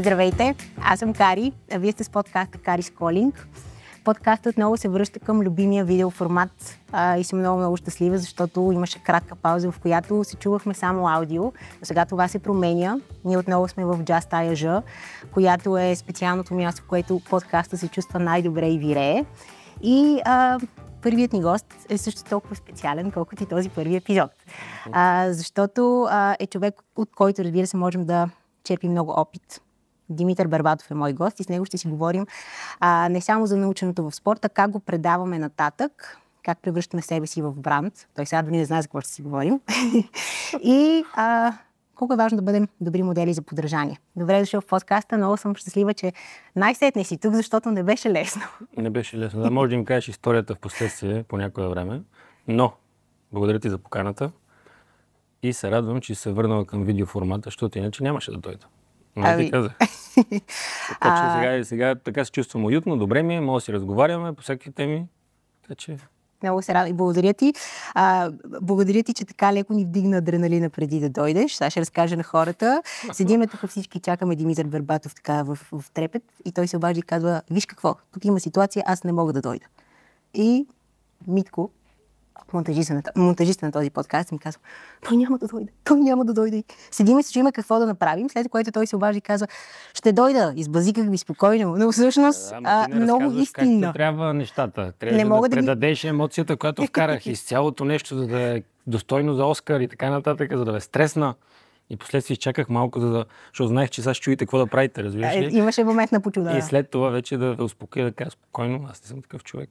Здравейте, аз съм Кари, а вие сте с подкаста Кари Сколинг. Подкастът отново се връща към любимия видеоформат а, и съм много, много щастлива, защото имаше кратка пауза, в която се чувахме само аудио. Но сега това се променя. Ние отново сме в Just IAJ, която е специалното място, в което подкаста се чувства най-добре и вирее. И а, първият ни гост е също толкова специален, колкото и този първи епизод. А, защото а, е човек, от който, разбира се, можем да черпим много опит. Димитър Барбатов е мой гост и с него ще си говорим а, не само за наученото в спорта, как го предаваме нататък, как превръщаме себе си в бранд. Той сега дори не знае за какво ще си говорим. и а, колко е важно да бъдем добри модели за подражание. Добре дошъл в подкаста, много съм щастлива, че най-сетне си тук, защото не беше лесно. Не беше лесно. Да, може да им кажеш историята в последствие по някое време, но благодаря ти за поканата и се радвам, че се върнала към видеоформата, защото иначе нямаше да дойда. Ами... ти казах. така че сега, сега така се чувствам уютно, добре ми е, мога да си разговаряме по всеки теми. Така че много се радвам и благодаря ти. А, благодаря ти, че така леко ни вдигна адреналина преди да дойдеш. Сега ще разкажа на хората. Седиме тук всички, чакаме Димитър Бербатов така в, в трепет и той се обажда и казва, виж какво, тук има ситуация, аз не мога да дойда. И Митко, монтажиста на, монтажиста на този подкаст ми казва, той няма да дойде, той няма да дойде. Седим и се чуем какво да направим, след което той се обажда и казва, ще дойда, избазиках ви спокойно, но всъщност да, а, много истинно. Как трябва нещата. Трябва не да, мога да предадеш ми... емоцията, която вкарах из цялото нещо, за да е достойно за Оскар и така нататък, за да е стресна. И последствие изчаках малко, за да, защото знаех, че сега ще чуете какво да правите, разбираш ли? Имаше момент на почуда. И след това вече да успокоя, да кажа спокойно, аз не съм такъв човек.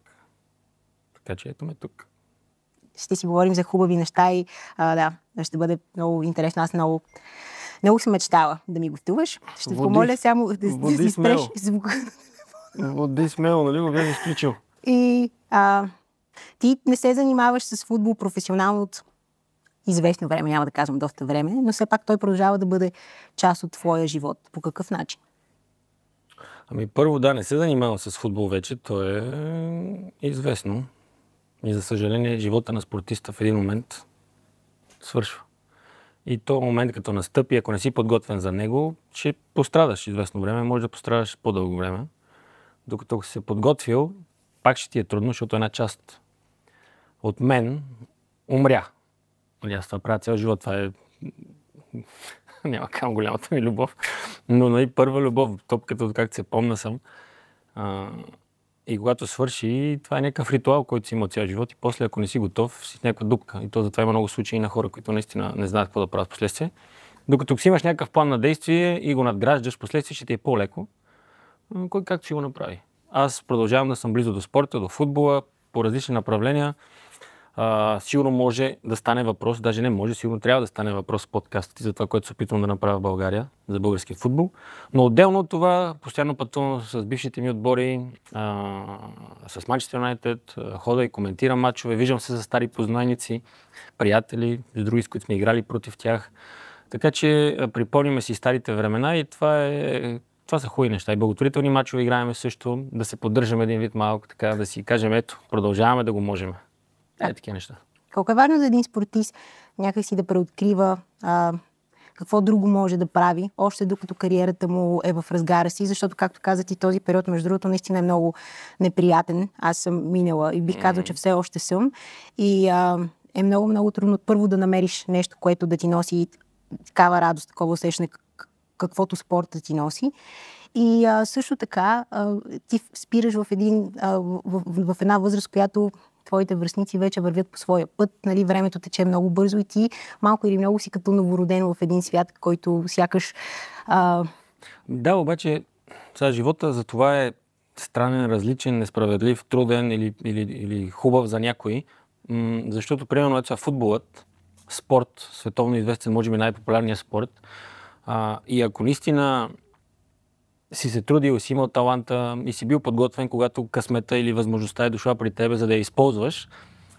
Така че ето ме тук ще си говорим за хубави неща и а, да, ще бъде много интересно. Аз много, много съм мечтала да ми гостуваш. Ще води, помоля само да, да си спреш звука. Води смело, нали го бях изключил. И а, ти не се занимаваш с футбол професионално от известно време, няма да казвам доста време, но все пак той продължава да бъде част от твоя живот. По какъв начин? Ами първо да, не се занимавам с футбол вече, то е известно. И за съжаление, живота на спортиста в един момент свършва. И то момент, като настъпи, ако не си подготвен за него, ще пострадаш известно време, може да пострадаш по-дълго време. Докато си се подготвил, пак ще ти е трудно, защото една част от мен умря. Нали, аз това правя цял живот. Това е няма кам голямата ми любов. Но нали, първа любов, топката, както се помна съм, а, и когато свърши, това е някакъв ритуал, който си има цял живот и после, ако не си готов, си с някаква дупка. И то затова има много случаи на хора, които наистина не знаят какво да правят последствие. Докато си имаш някакъв план на действие и го надграждаш, последствие ще ти е по-леко. Кой както си го направи. Аз продължавам да съм близо до спорта, до футбола, по различни направления а, сигурно може да стане въпрос, даже не може, сигурно трябва да стане въпрос в подкастите за това, което се опитвам да направя в България за българския футбол. Но отделно от това, постоянно пътувам с бившите ми отбори, а, с Manchester United, хода и коментирам матчове, виждам се за стари познайници, приятели, с други, с които сме играли против тях. Така че припомняме си старите времена и това е това са хубави неща. И благотворителни мачове играеме също, да се поддържаме един вид малко, така да си кажем, ето, продължаваме да го можем. Е, такива неща. Колко е важно за един спортист някакси да преоткрива а, какво друго може да прави, още докато кариерата му е в разгара си, защото, както каза ти, този период, между другото, наистина е много неприятен. Аз съм минала и бих казал, че все още съм. И а, е много, много трудно първо да намериш нещо, което да ти носи такава радост, такова усещане, каквото спорта ти носи. И а, също така а, ти спираш в, един, а, в, в, в една възраст, която твоите връзници вече вървят по своя път, нали, времето тече много бързо и ти малко или много си като новороден в един свят, който сякаш... А... Да, обаче сега живота за това е странен, различен, несправедлив, труден или, или, или хубав за някой, м- защото примерно е футболът, спорт, световно известен, може би най-популярният спорт, а, и ако наистина си се трудил, си имал таланта и си бил подготвен, когато късмета или възможността е дошла при тебе, за да я използваш,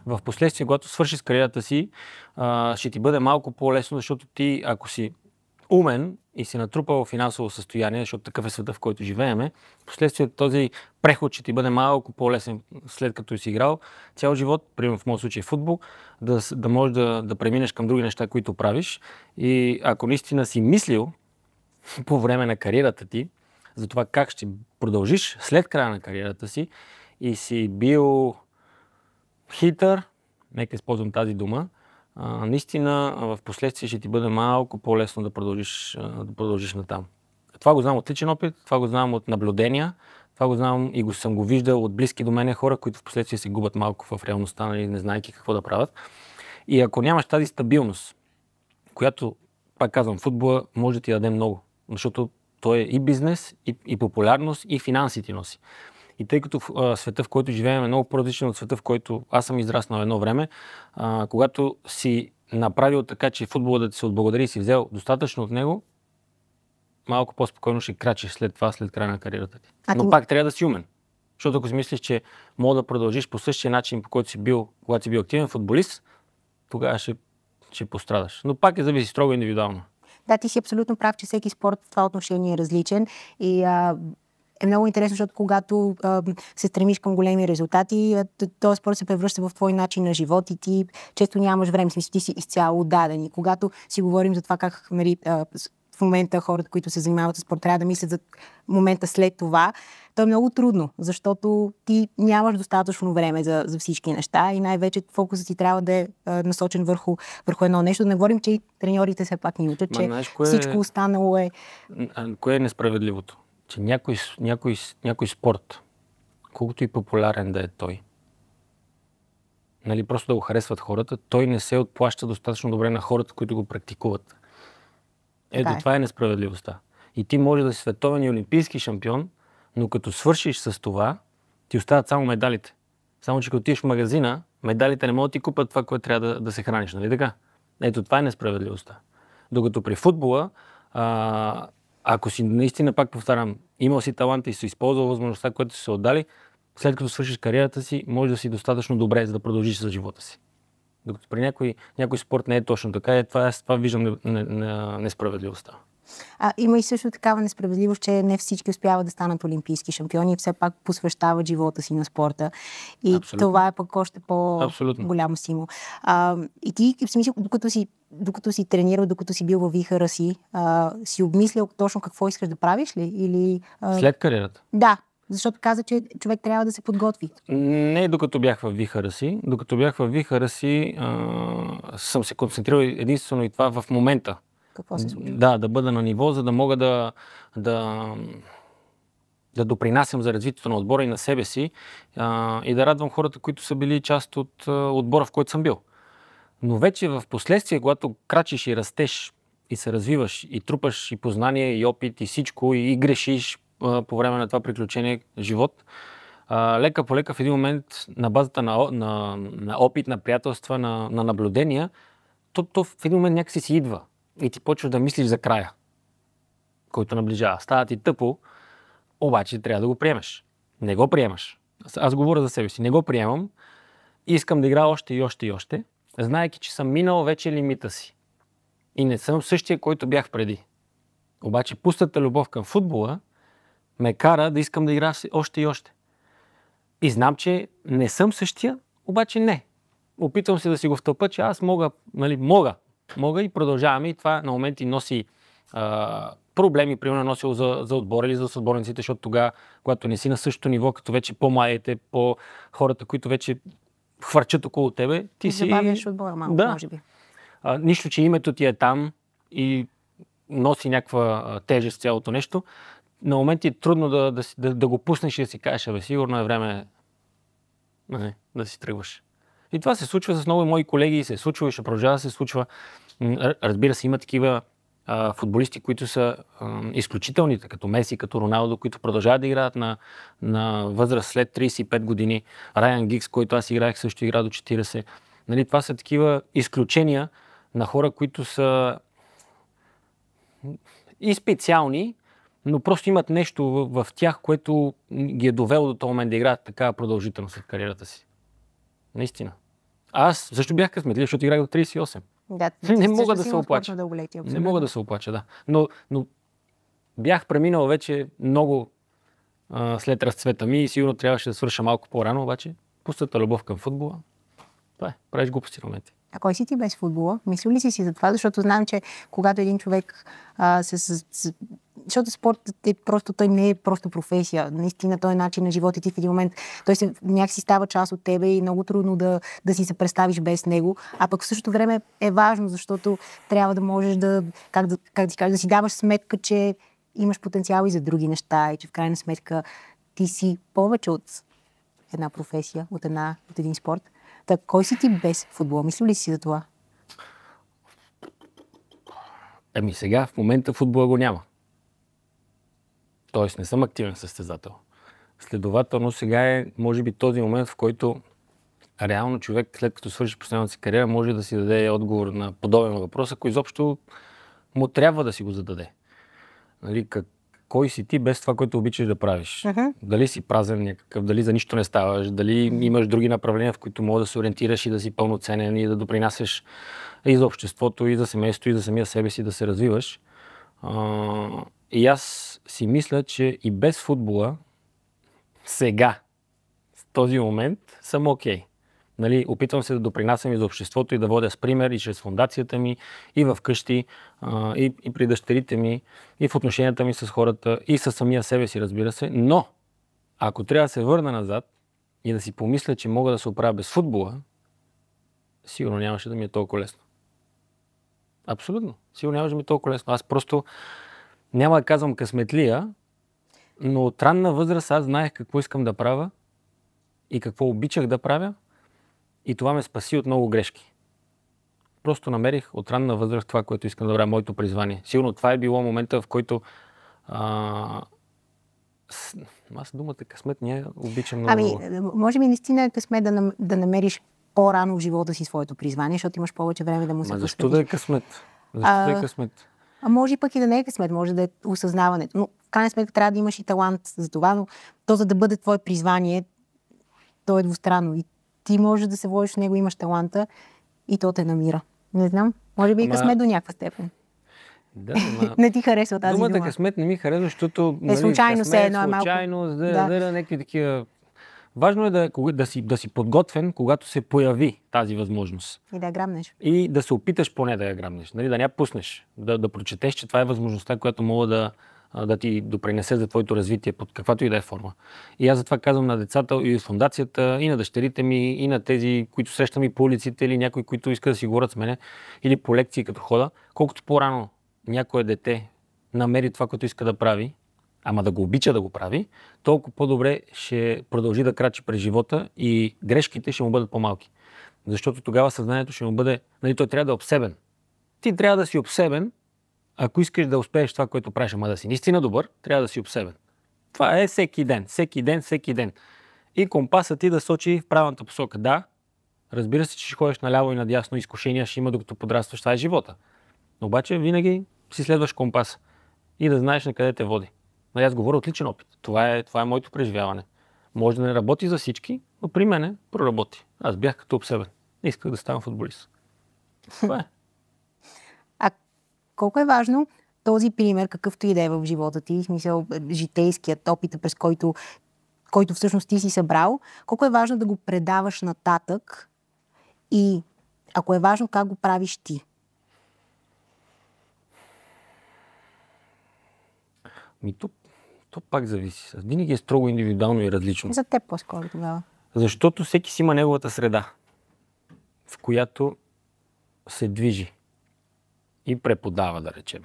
в последствие, когато свършиш кариерата си, ще ти бъде малко по-лесно, защото ти, ако си умен и си натрупал финансово състояние, защото такъв е света, в който живееме, последствие този преход ще ти бъде малко по-лесен след като си играл цял живот, примерно в моят случай футбол, да, да можеш да, да преминеш към други неща, които правиш. И ако наистина си мислил, по време на кариерата ти, за това как ще продължиш след края на кариерата си и си бил хитър, нека използвам тази дума, а, наистина в последствие ще ти бъде малко по-лесно да продължиш, да продължиш натам. Това го знам от личен опит, това го знам от наблюдения, това го знам и го съм го виждал от близки до мене хора, които в последствие се губят малко в реалността, нали, не знаеки какво да правят. И ако нямаш тази стабилност, която, пак казвам, футбола може да ти даде много, защото той е и бизнес, и, и популярност, и финанси ти носи. И тъй като а, света, в който живеем е много по-различен от света, в който аз съм израснал едно време, а, когато си направил така, че футбола да ти се отблагодари и си взел достатъчно от него, малко по-спокойно ще крачиш след това, след края на кариерата ти. А Но ти... пак трябва да си умен. Защото ако си мислиш, че мога да продължиш по същия начин, по който си бил, когато си бил активен футболист, тогава ще, ще пострадаш. Но пак е зависи строго индивидуално. Да, ти си абсолютно прав, че всеки спорт в това отношение е различен. И а, е много интересно, защото когато а, се стремиш към големи резултати, този спорт се превръща в твой начин на живот и ти често нямаш време, смисъл ти си изцяло отдаден. И когато си говорим за това как нали, а, в момента хората, които се занимават с спорт, трябва да мислят за момента след това, то е много трудно, защото ти нямаш достатъчно време за, за всички неща и най-вече фокусът ти трябва да е насочен върху, върху едно нещо. Да не говорим, че и треньорите все пак ни учат, че знаеш, кое всичко останало е... Кое е несправедливото? Че някой, някой, някой спорт, колкото и популярен да е той, нали, просто да го харесват хората, той не се отплаща достатъчно добре на хората, които го практикуват. Ето, е. това е несправедливостта. И ти може да си световен и олимпийски шампион, но като свършиш с това, ти остават само медалите. Само, че като отидеш в магазина, медалите не могат да ти купат това, което трябва да, да се храниш, нали така? Ето, това е несправедливостта. Докато при футбола, а, ако си наистина, пак повтарям, имал си талант и си използвал възможността, която си се отдали, след като свършиш кариерата си, може да си достатъчно добре, за да продължиш за живота си. Докато при някой, някой спорт не е точно така, е, това, това виждам не, несправедливостта. А, има и също такава несправедливост, че не всички успяват да станат олимпийски шампиони и все пак посвещават живота си на спорта. И Абсолютно. това е пък още по-голям стимул. А, и ти, в смисъл, докато си, докато си тренирал, докато си бил във вихара си, а, си обмислял точно какво искаш да правиш ли? Или, а... След кариерата? Да, защото каза, че човек трябва да се подготви. Не докато бях в вихара си. Докато бях в вихара си, а, съм се концентрирал единствено и това в момента. Какво се случва? Да, да бъда на ниво, за да мога да, да, да допринасям за развитието на отбора и на себе си а, и да радвам хората, които са били част от а, отбора, в който съм бил. Но вече в последствие, когато крачиш и растеш и се развиваш и трупаш и познание, и опит, и всичко, и, и грешиш по време на това приключение живот, лека по лека в един момент на базата на, на, на опит, на приятелства, на, на наблюдения, то, то в един момент някакси си идва и ти почваш да мислиш за края, който наближава. Става ти тъпо, обаче трябва да го приемеш. Не го приемаш. Аз говоря за себе си. Не го приемам. Искам да играя още и още и още, знаеки, че съм минал вече лимита си. И не съм същия, който бях преди. Обаче пустата любов към футбола ме кара да искам да играя още и още. И знам, че не съм същия, обаче не. Опитвам се да си го втълпа, че аз мога, нали, мога, мога и продължаваме и това на моменти носи а, проблеми, примерно носил за, за отбора или за отборниците, защото тогава, когато не си на същото ниво, като вече по-младите, по хората, които вече хвърчат около тебе, ти и си... Забавяш отбора малко, да. може би. А, нищо, че името ти е там и носи някаква тежест цялото нещо, на моменти е трудно да, да, да, да го пуснеш и да си кажеш, абе, сигурно е време не, нали, да си тръгваш. И това се случва с много мои колеги и се случва и ще продължава да се случва. Разбира се, има такива а, футболисти, които са а, изключителните, като Меси, като Роналдо, които продължават да играят на, на възраст след 35 години. Райан Гикс, който аз играех, също игра до 40. Нали, това са такива изключения на хора, които са и специални, но просто имат нещо в, в тях, което ги е довело до този момент да играят такава продължителност в кариерата си. Наистина. Аз също бях късметлив, защото играх до 38. Да, не мога да се оплача. Не мога да се оплача, да. Но, но бях преминал вече много а, след разцвета ми и сигурно трябваше да свърша малко по-рано, обаче пустата любов към футбола, това е, правиш глупости в моменти. А кой си ти без футбола? Мисли ли си си за това? Защото знам, че когато един човек а, се, с, с, защото спортът е просто, той не е просто професия. Наистина той е начин на живота ти в един момент. Той се, някакси става част от тебе и много трудно да, да си се представиш без него. А пък в същото време е важно, защото трябва да можеш да, как да, как да, кажа, да си даваш сметка, че имаш потенциал и за други неща и че в крайна сметка ти си повече от една професия, от, една, от един спорт. Так, кой си ти без футбол? Мисли ли си за това? Ами сега, в момента футбола го няма. Тоест не съм активен състезател. Следователно сега е, може би, този момент, в който реално човек, след като свърши последната си кариера, може да си даде отговор на подобен въпрос, ако изобщо му трябва да си го зададе. Нали, как, кой си ти без това, което обичаш да правиш? Uh-huh. Дали си празен някакъв, дали за нищо не ставаш, дали имаш други направления, в които мога да се ориентираш и да си пълноценен и да допринасяш и за обществото, и за семейството, и за самия себе си да се развиваш. А, и аз си мисля, че и без футбола сега, в този момент, съм окей. Okay. Нали, опитвам се да допринасям и за обществото и да водя с пример и чрез фундацията ми, и в къщи, а, и, и при дъщерите ми, и в отношенията ми с хората, и със самия себе си, разбира се. Но, ако трябва да се върна назад и да си помисля, че мога да се оправя без футбола, сигурно нямаше да ми е толкова лесно. Абсолютно. Сигурно нямаше да ми е толкова лесно. Аз просто няма да казвам късметлия, но от ранна възраст аз знаех какво искам да правя и какво обичах да правя и това ме спаси от много грешки. Просто намерих от ранна възраст това, което искам да правя, моето призвание. Сигурно това е било момента, в който а, аз думата късмет не обичам много. Ами, може би наистина е късмет да, да намериш по-рано в живота си своето призвание, защото имаш повече време да му се Ма защо да е късмет? Защо а, да е късмет? А може пък и да не е късмет, може да е осъзнаването. Но в крайна сметка трябва да имаш и талант за това, но то за да бъде твое призвание, то е двустранно. И ти можеш да се водиш в него, имаш таланта и то те намира. Не знам, може би и късмет до някаква степен. Да, ма... не ти харесва тази думата дума. късмет не ми харесва, защото... Е, случайно нали, се едно е малко... Случайно, да, да. да, да, някакви такива Важно е да, да, си, да си подготвен, когато се появи тази възможност. И да я грабнеш. И да се опиташ поне да я грабнеш. Нали? Да не я пуснеш. Да, да прочетеш, че това е възможността, която мога да, да ти допринесе за твоето развитие под каквато и да е форма. И аз затова казвам на децата и в фундацията, и на дъщерите ми, и на тези, които срещам и по улиците, или някои, които искат да си говорят с мене, или по лекции като хода, колкото по-рано някое дете намери това, което иска да прави, ама да го обича да го прави, толкова по-добре ще продължи да крачи през живота и грешките ще му бъдат по-малки. Защото тогава съзнанието ще му бъде, нали, той трябва да е обсебен. Ти трябва да си обсебен, ако искаш да успееш това, което правиш, ама да си наистина добър, трябва да си обсебен. Това е всеки ден, всеки ден, всеки ден. И компасът ти да сочи в правилната посока. Да, разбира се, че ще ходиш наляво и надясно, изкушения ще има докато подрастваш, това е живота. Но обаче винаги си следваш компас и да знаеш на къде те води. Нали, аз говоря от личен опит. Това е, това е моето преживяване. Може да не работи за всички, но при мене проработи. Аз бях като обсебен. Не исках да ставам футболист. Това е. Колко е важно този пример, какъвто и да е в живота ти, в смисъл житейският опит, през който, който всъщност ти си събрал, колко е важно да го предаваш нататък и ако е важно, как го правиш ти? Ми тук то пак зависи. Винаги е строго индивидуално и различно. За теб по-скоро тогава. Защото всеки си има неговата среда, в която се движи и преподава, да речем.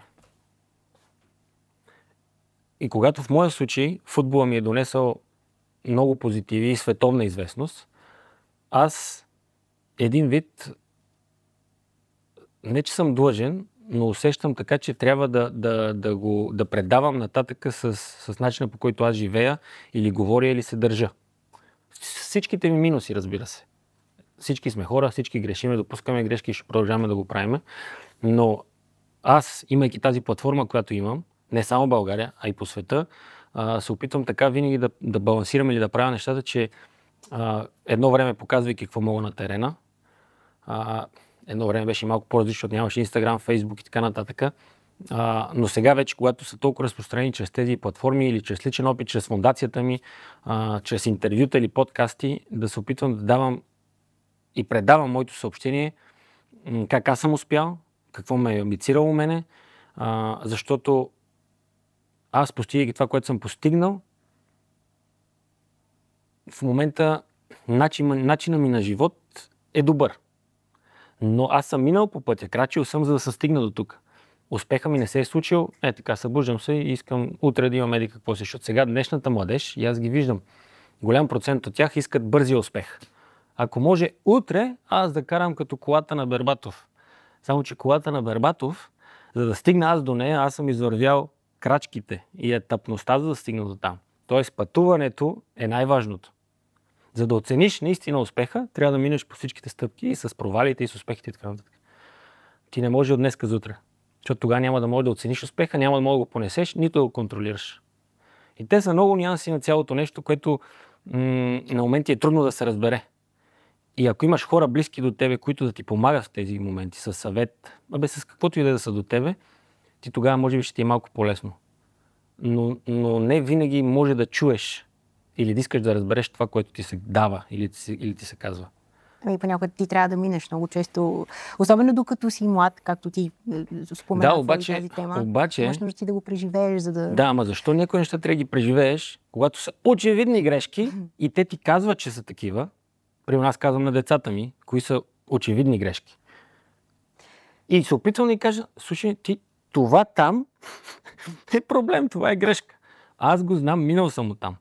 И когато в моя случай футбола ми е донесъл много позитиви и световна известност, аз един вид не че съм длъжен, но усещам така, че трябва да, да, да го да предавам нататък с, с начина по който аз живея или говоря или се държа. Всичките ми минуси, разбира се. Всички сме хора, всички грешиме, допускаме грешки и ще продължаваме да го правим. Но аз, имайки тази платформа, която имам, не само България, а и по света, а, се опитвам така винаги да, да балансирам или да правя нещата, че а, едно време показвайки какво мога на терена, а, Едно време беше малко по-различно, защото нямаше Инстаграм, Фейсбук и така нататък. А, но сега вече, когато са толкова разпространени чрез тези платформи или чрез личен опит, чрез фундацията ми, а, чрез интервюта или подкасти, да се опитвам да давам и предавам моето съобщение как аз съм успял, какво ме е амбицирало мене, а, защото аз постигайки това, което съм постигнал, в момента начин, начина ми на живот е добър. Но аз съм минал по пътя, крачил съм, за да се стигна до тук. Успеха ми не се е случил, е така, събуждам се и искам утре да имам еди какво се, защото сега днешната младеж, и аз ги виждам, голям процент от тях искат бързи успех. Ако може утре аз да карам като колата на Бербатов. Само, че колата на Бербатов, за да стигна аз до нея, аз съм извървял крачките и етапността, за да стигна до там. Тоест пътуването е най-важното. За да оцениш наистина успеха, трябва да минеш по всичките стъпки и с провалите и с успехите и така нататък. Ти не може от днес за утре. Защото тогава няма да можеш да оцениш успеха, няма да можеш да го понесеш, нито да го контролираш. И те са много нюанси на цялото нещо, което м- на моменти е трудно да се разбере. И ако имаш хора близки до тебе, които да ти помагат в тези моменти, с съвет, абе с каквото и да са до тебе, ти тогава може би ще ти е малко по-лесно. Но, но не винаги може да чуеш или да искаш да разбереш това, което ти се дава или ти се, или ти се казва. Ами понякога ти трябва да минеш много често, особено докато си млад, както ти е, спомена Да, обаче- тази тема. обаче- Имаш нужда ти да го преживееш, за да... Да, ама защо някои неща трябва да ги преживееш, когато са очевидни грешки и те ти казват, че са такива. Примерно аз казвам на децата ми, кои са очевидни грешки. И се опитвам да ни кажа, слушай, ти това там е проблем, това е грешка. Аз го знам, минал съм от там.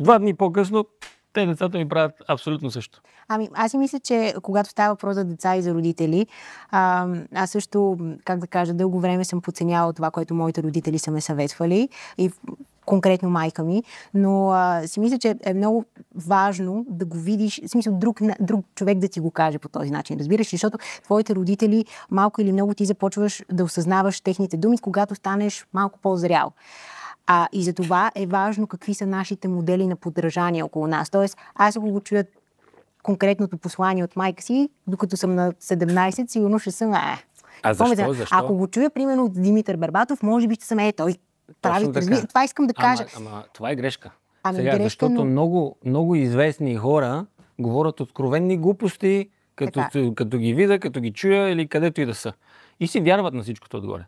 Два дни по-късно, те децата ми правят абсолютно също. Ами, аз си мисля, че когато става въпрос за деца и за родители, а, аз също, как да кажа, дълго време съм подценявала това, което моите родители са ме съветвали и конкретно майка ми, но а, си мисля, че е много важно да го видиш, в смисъл друг, друг човек да ти го каже по този начин, разбираш, защото твоите родители малко или много ти започваш да осъзнаваш техните думи, когато станеш малко по-зрял. А, и за това е важно какви са нашите модели на подражание около нас. Тоест, аз ако го чуя конкретното послание от майка си, докато съм на 17, сигурно ще съм... Е, А защо? Защо? Ако го чуя, примерно, от Димитър Барбатов, може би ще съм, е, той прави... така. Това искам да кажа. Ама, ама това е грешка. Ами, Сега, грешка, защото но- много, много известни хора говорят откровенни глупости, като, Така. като ги видя, като ги чуя или където и да са. И си вярват на всичкото отгоре.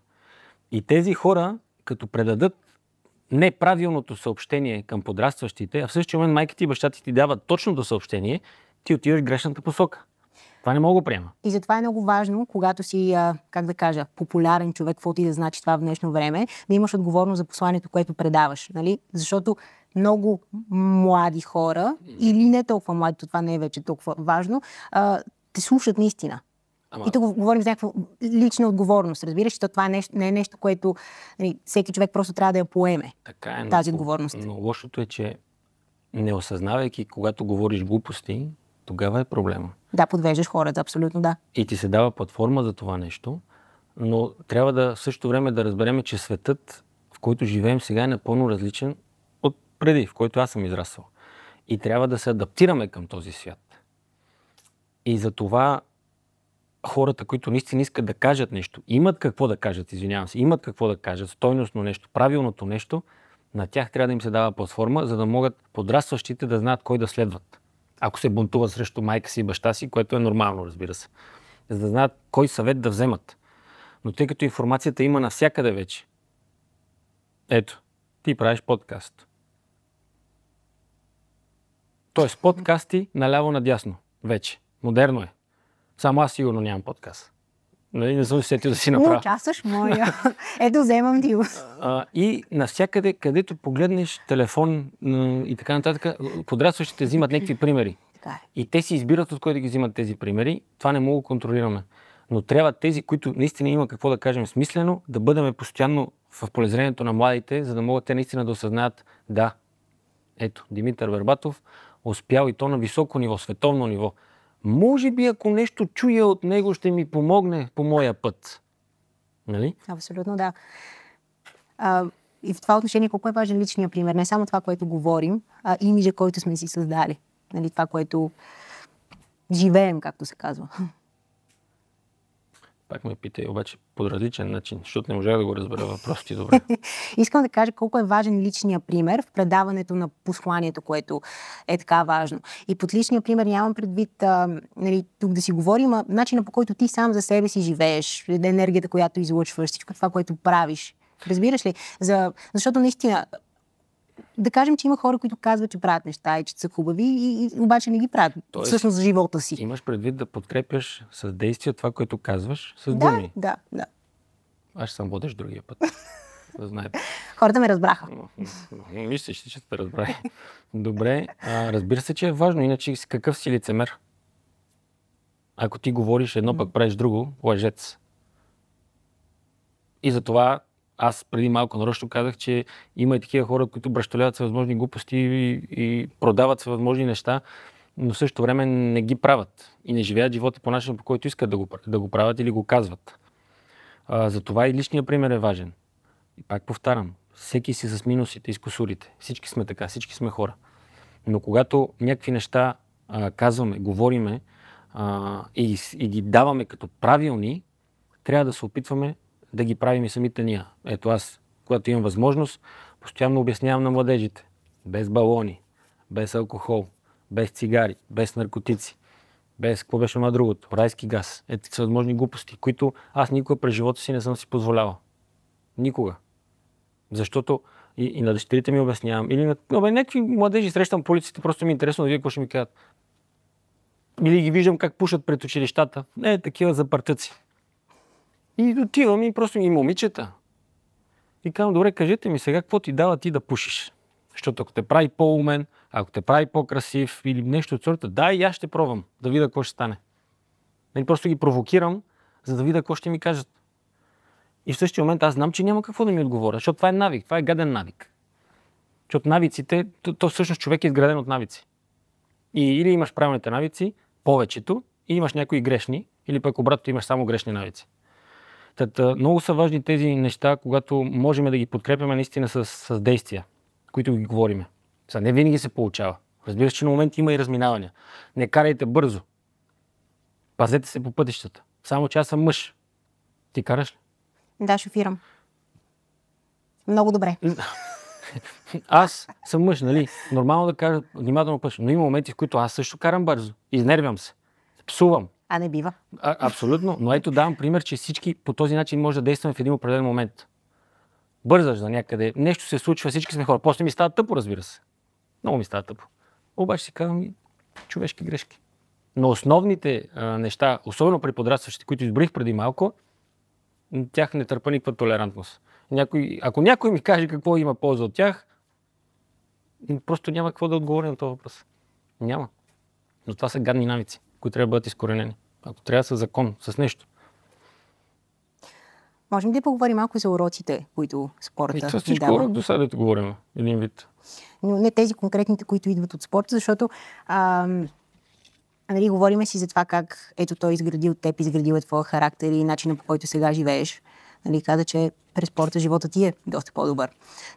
И тези хора, като предадат неправилното съобщение към подрастващите, а в същия момент майка ти и баща ти ти дават точното съобщение, ти отиваш в грешната посока. Това не мога да го приема. И затова е много важно, когато си, а, как да кажа, популярен човек, каквото и да значи това в днешно време, да имаш отговорност за посланието, което предаваш. Нали? Защото много млади хора, или не толкова млади, то това не е вече толкова важно, а, те слушат наистина. Ама, И тук говорим за някаква лична отговорност, разбираш, защото това е нещо, не е нещо, което нали, всеки човек просто трябва да я поеме. така е, но- тази отговорност. Но лошото е, че не осъзнавайки, когато говориш глупости, тогава е проблема. Да, подвеждаш хората, абсолютно да. и ти се дава платформа за това нещо, но трябва да в същото време да разберем, че светът, в който живеем сега е напълно различен от преди, в който аз съм израснал. И трябва да се адаптираме към този свят. И за това хората, които наистина искат да кажат нещо, имат какво да кажат, извинявам се, имат какво да кажат, стойностно нещо, правилното нещо, на тях трябва да им се дава платформа, за да могат подрастващите да знаят кой да следват. Ако се бунтуват срещу майка си и баща си, което е нормално, разбира се. За да знаят кой съвет да вземат. Но тъй като информацията има навсякъде вече, ето, ти правиш подкаст. Тоест, подкасти наляво-надясно. Вече. Модерно е. Само аз сигурно нямам подкаст. Нали, не съм се сетил да си направя. участваш моя. Ето, вземам ти. А, и навсякъде, където погледнеш телефон и така нататък, подрастващите взимат някакви примери. Е. И те си избират от кой да ги взимат тези примери. Това не мога да контролираме. Но трябва тези, които наистина има какво да кажем смислено, да бъдем постоянно в полезрението на младите, за да могат те наистина да осъзнаят, да, ето, Димитър Вербатов успял и то на високо ниво, световно ниво. Може би, ако нещо чуя от него, ще ми помогне по моя път. Нали? Абсолютно да. А, и в това отношение колко е важен личният пример. Не само това, което говорим, а имиджа, който сме си създали. Нали, това, което живеем, както се казва. Пак ме питай, обаче по различен начин, защото не можах да го разбера въпроса ти добре. Искам да кажа колко е важен личния пример в предаването на посланието, което е така важно. И под личния пример нямам предвид а, нали, тук да си говорим, а начина по който ти сам за себе си живееш, енергията, която излъчваш, всичко това, което правиш. Разбираш ли? За, защото наистина да кажем, че има хора, които казват, че правят неща и че са хубави, и, и обаче не ги правят Тоест, всъщност за живота си. Имаш предвид да подкрепяш с действия това, което казваш, с да, думи. Да, да. Аз ще съм водеш другия път. да знаете. Хората ме разбраха. Мисля, че ще те разбрали. Добре, а, разбира се, че е важно, иначе какъв си лицемер? Ако ти говориш едно, пък правиш друго, лъжец. И затова аз преди малко нарочно казах, че има и такива хора, които бръщоляват всевъзможни глупости и, и продават всевъзможни неща, но в същото време не ги правят и не живеят живота по начин, по който искат да го, да го правят или го казват. А, затова и личният пример е важен. И пак повтарям, всеки си с минусите и с косурите. Всички сме така, всички сме хора. Но когато някакви неща а, казваме, говориме а, и, и ги даваме като правилни, трябва да се опитваме да ги правим и самите ние. Ето аз, когато имам възможност, постоянно обяснявам на младежите. Без балони, без алкохол, без цигари, без наркотици, без какво беше на другото, райски газ. Ето са възможни глупости, които аз никога през живота си не съм си позволявал. Никога. Защото и, и на дъщерите ми обяснявам. Или на но, бе, някакви младежи срещам по улиците, просто ми е интересно да видя какво ще ми кажат. Или ги виждам как пушат пред училищата. Не, такива запартъци. И отивам и просто и момичета. И казвам, добре, кажете ми сега, какво ти дава ти да пушиш? Защото ако те прави по-умен, ако те прави по-красив или нещо от сорта, да, и аз ще пробвам да видя какво ще стане. Нали, просто ги провокирам, за да видя какво ще ми кажат. И в същия момент аз знам, че няма какво да ми отговоря, защото това е навик, това е гаден навик. Защото навиците, то, то всъщност човек е изграден от навици. И или имаш правилните навици, повечето, и имаш някои грешни, или пък обратно имаш само грешни навици. Тата, много са важни тези неща, когато можем да ги подкрепяме наистина с, с действия, които ги говориме. Сега не винаги се получава. Разбира се, че на момент има и разминавания. Не карайте бързо. Пазете се по пътищата. Само че аз съм мъж. Ти караш ли? Да, шофирам. Много добре. Аз съм мъж, нали? Нормално да кажа внимателно пъш. Но има моменти, в които аз също карам бързо. Изнервям се. Псувам. А не бива. А, абсолютно. Но ето давам пример, че всички по този начин може да действаме в един определен момент. Бързаш за някъде. Нещо се случва, всички сме хора. После ми става тъпо, разбира се. Много ми става тъпо. Обаче си казвам и човешки грешки. Но основните а, неща, особено при подрастващите, които изброих преди малко, тях не търпа никаква толерантност. Някой, ако някой ми каже какво има полза от тях, просто няма какво да отговоря на този въпрос. Няма. Но това са гадни навици които трябва да бъдат изкоренени. Ако трябва с закон, с нещо. Можем да поговорим малко за уроците, които спорта. И това всичко урок до сега да говорим. Един вид. Но не тези конкретните, които идват от спорта, защото а, нали, говориме си за това как ето той изградил теб, изградил е твоя характер и начина по който сега живееш. Нали, каза, че през спорта живота ти е доста по-добър.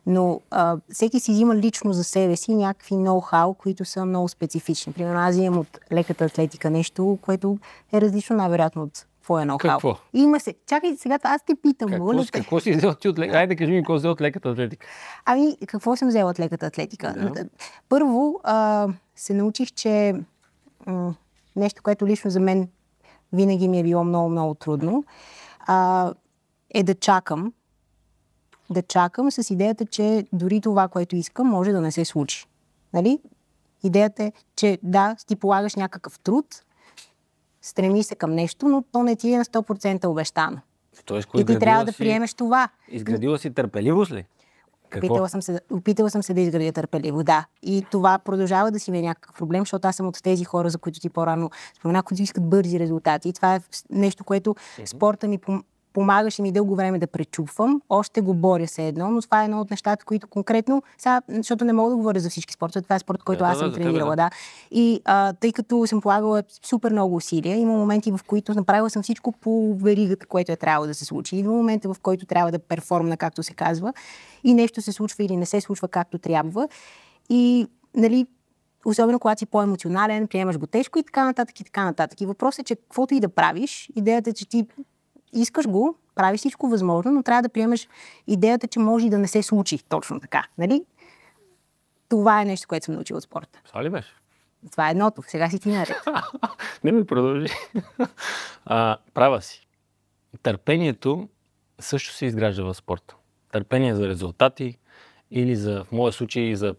Но а, всеки си взима лично за себе си някакви ноу-хау, които са много специфични. Примерно аз имам от леката атлетика нещо, което е различно най-вероятно от твоя ноу-хау. Какво? Има се. Чакай, сега аз те питам. Какво, моля, какво си взел ти от леката? Айде кажи ми какво взел от леката атлетика. Ами, какво съм взела от леката атлетика? Да. Първо, а, се научих, че м- нещо, което лично за мен винаги ми е било много, много трудно, а, е да чакам да чакам с идеята, че дори това, което искам, може да не се случи. Нали? Идеята е, че да, ти полагаш някакъв труд, стреми се към нещо, но то не ти е на 100% обещано. Тоест, и ти трябва да приемеш това. Изградила си търпеливост ли? Опитала съм, се, опитала съм се да изградя търпеливо, да. И това продължава да си ми е някакъв проблем, защото аз съм от тези хора, за които ти по-рано спомена, които искат бързи резултати. И това е нещо, което спорта ми помагаше ми дълго време да пречупвам. Още го боря се едно, но това е едно от нещата, които конкретно, сега, защото не мога да говоря за всички спортове, това е спорт, който да, аз съм да, тренирала, да. да. И а, тъй като съм полагала супер много усилия, има моменти, в които направила съм всичко по веригата, което е трябвало да се случи. Идва момента, в който трябва да перформна, както се казва, и нещо се случва или не се случва както трябва. И, нали, особено когато си по-емоционален, приемаш го тежко и така нататък и така нататък. И въпросът е, че каквото и да правиш, идеята е, че ти искаш го, прави всичко възможно, но трябва да приемеш идеята, че може и да не се случи точно така. Нали? Това е нещо, което съм научила от спорта. Това ли беше? Това е едното. Сега си ти наред. не ми продължи. а, права си. Търпението също се изгражда в спорта. Търпение за резултати или за, в моя случай, за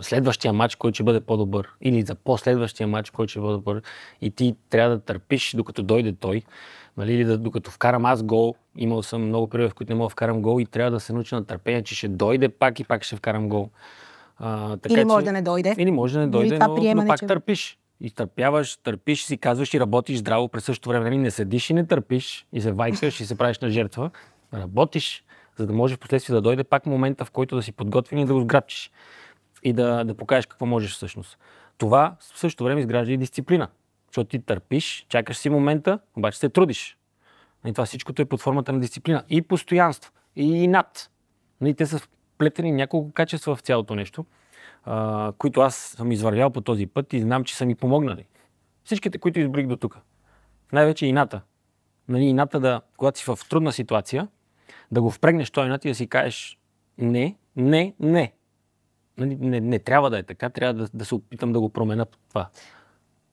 следващия матч, който ще бъде по-добър. Или за последващия матч, който ще бъде по-добър. И ти трябва да търпиш, докато дойде той. Нали, или да, докато вкарам аз гол, имал съм много периоди, в които не мога да вкарам гол и трябва да се науча на търпение, че ще дойде пак и пак ще вкарам гол. А, така, или може че, да не дойде. Или може да не дойде, но, приемане, но пак че... търпиш. И търпяваш, търпиш, си казваш и работиш здраво през същото време. Нали? Не седиш и не търпиш и се вайкаш и се правиш на жертва. Работиш, за да може в последствие да дойде пак момента, в който да си подготвен и да го сграбчиш. И да, да покажеш какво можеш всъщност. Това в същото време изгражда и дисциплина. Защото ти търпиш, чакаш си момента, обаче се трудиш. И това всичкото е под формата на дисциплина. И постоянство. И над. И те са вплетени няколко качества в цялото нещо, а, които аз съм извървял по този път и знам, че са ми помогнали. Всичките, които избрих до тук. Най-вече ината. Нали, ината да, когато си в трудна ситуация, да го впрегнеш той инат и да си кажеш не, не, не. Нали, не, не трябва да е така, трябва да, да се опитам да го променя това.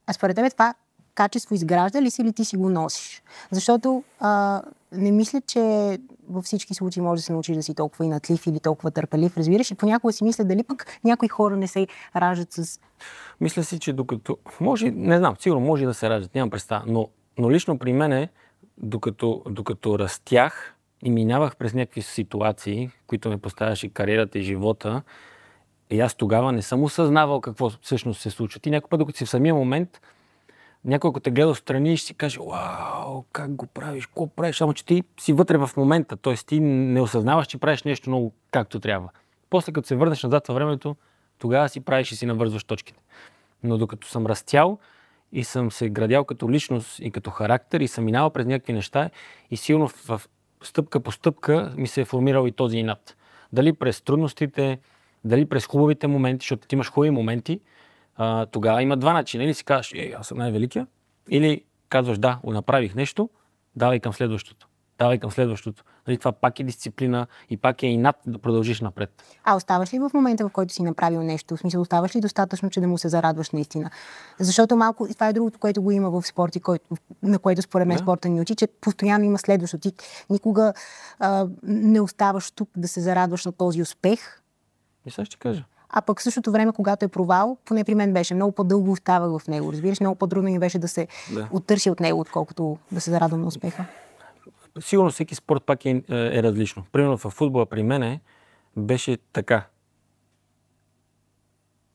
А според тебе това качество изгражда ли си или ти си го носиш? Защото а, не мисля, че във всички случаи може да се научиш да си толкова инатлив или толкова търпелив, разбираш. И понякога си мисля дали пък някои хора не се раждат с... Мисля си, че докато... Може, не знам, сигурно може да се раждат, нямам представа. Но, но лично при мене, докато, докато растях и минавах през някакви ситуации, които ме поставяше кариерата и живота, и аз тогава не съм осъзнавал какво всъщност се случва. Ти някой път, докато си в самия момент, някой, ако те гледа страни, ще си каже, вау, как го правиш, какво правиш, само че ти си вътре в момента, т.е. ти не осъзнаваш, че правиш нещо много както трябва. После, като се върнеш назад във времето, тогава си правиш и си навързваш точките. Но докато съм растял и съм се градял като личност и като характер и съм минавал през някакви неща и силно в стъпка по стъпка ми се е формирал и този инат. Дали през трудностите, дали през хубавите моменти, защото ти имаш хубави моменти, а, тогава има два начина. Или си казваш, ей, аз съм най-великия, или казваш, да, направих нещо, давай към следващото. Давай към следващото. Нали, това пак е дисциплина и пак е и над да продължиш напред. А оставаш ли в момента, в който си направил нещо? В смисъл, оставаш ли достатъчно, че да му се зарадваш наистина? Защото малко, това е другото, което го има в спорти, на което според мен да. спорта ни учи, че постоянно има следващо. Ти никога а, не оставаш тук да се зарадваш на този успех. И сега ще кажа. А пък в същото време, когато е провал, поне при мен беше много по-дълго оставах в него. Разбираш, много по-трудно ми беше да се да. оттърси от него, отколкото да се зарадвам на успеха. Сигурно всеки спорт пак е, е различно. Примерно в футбола при мене беше така.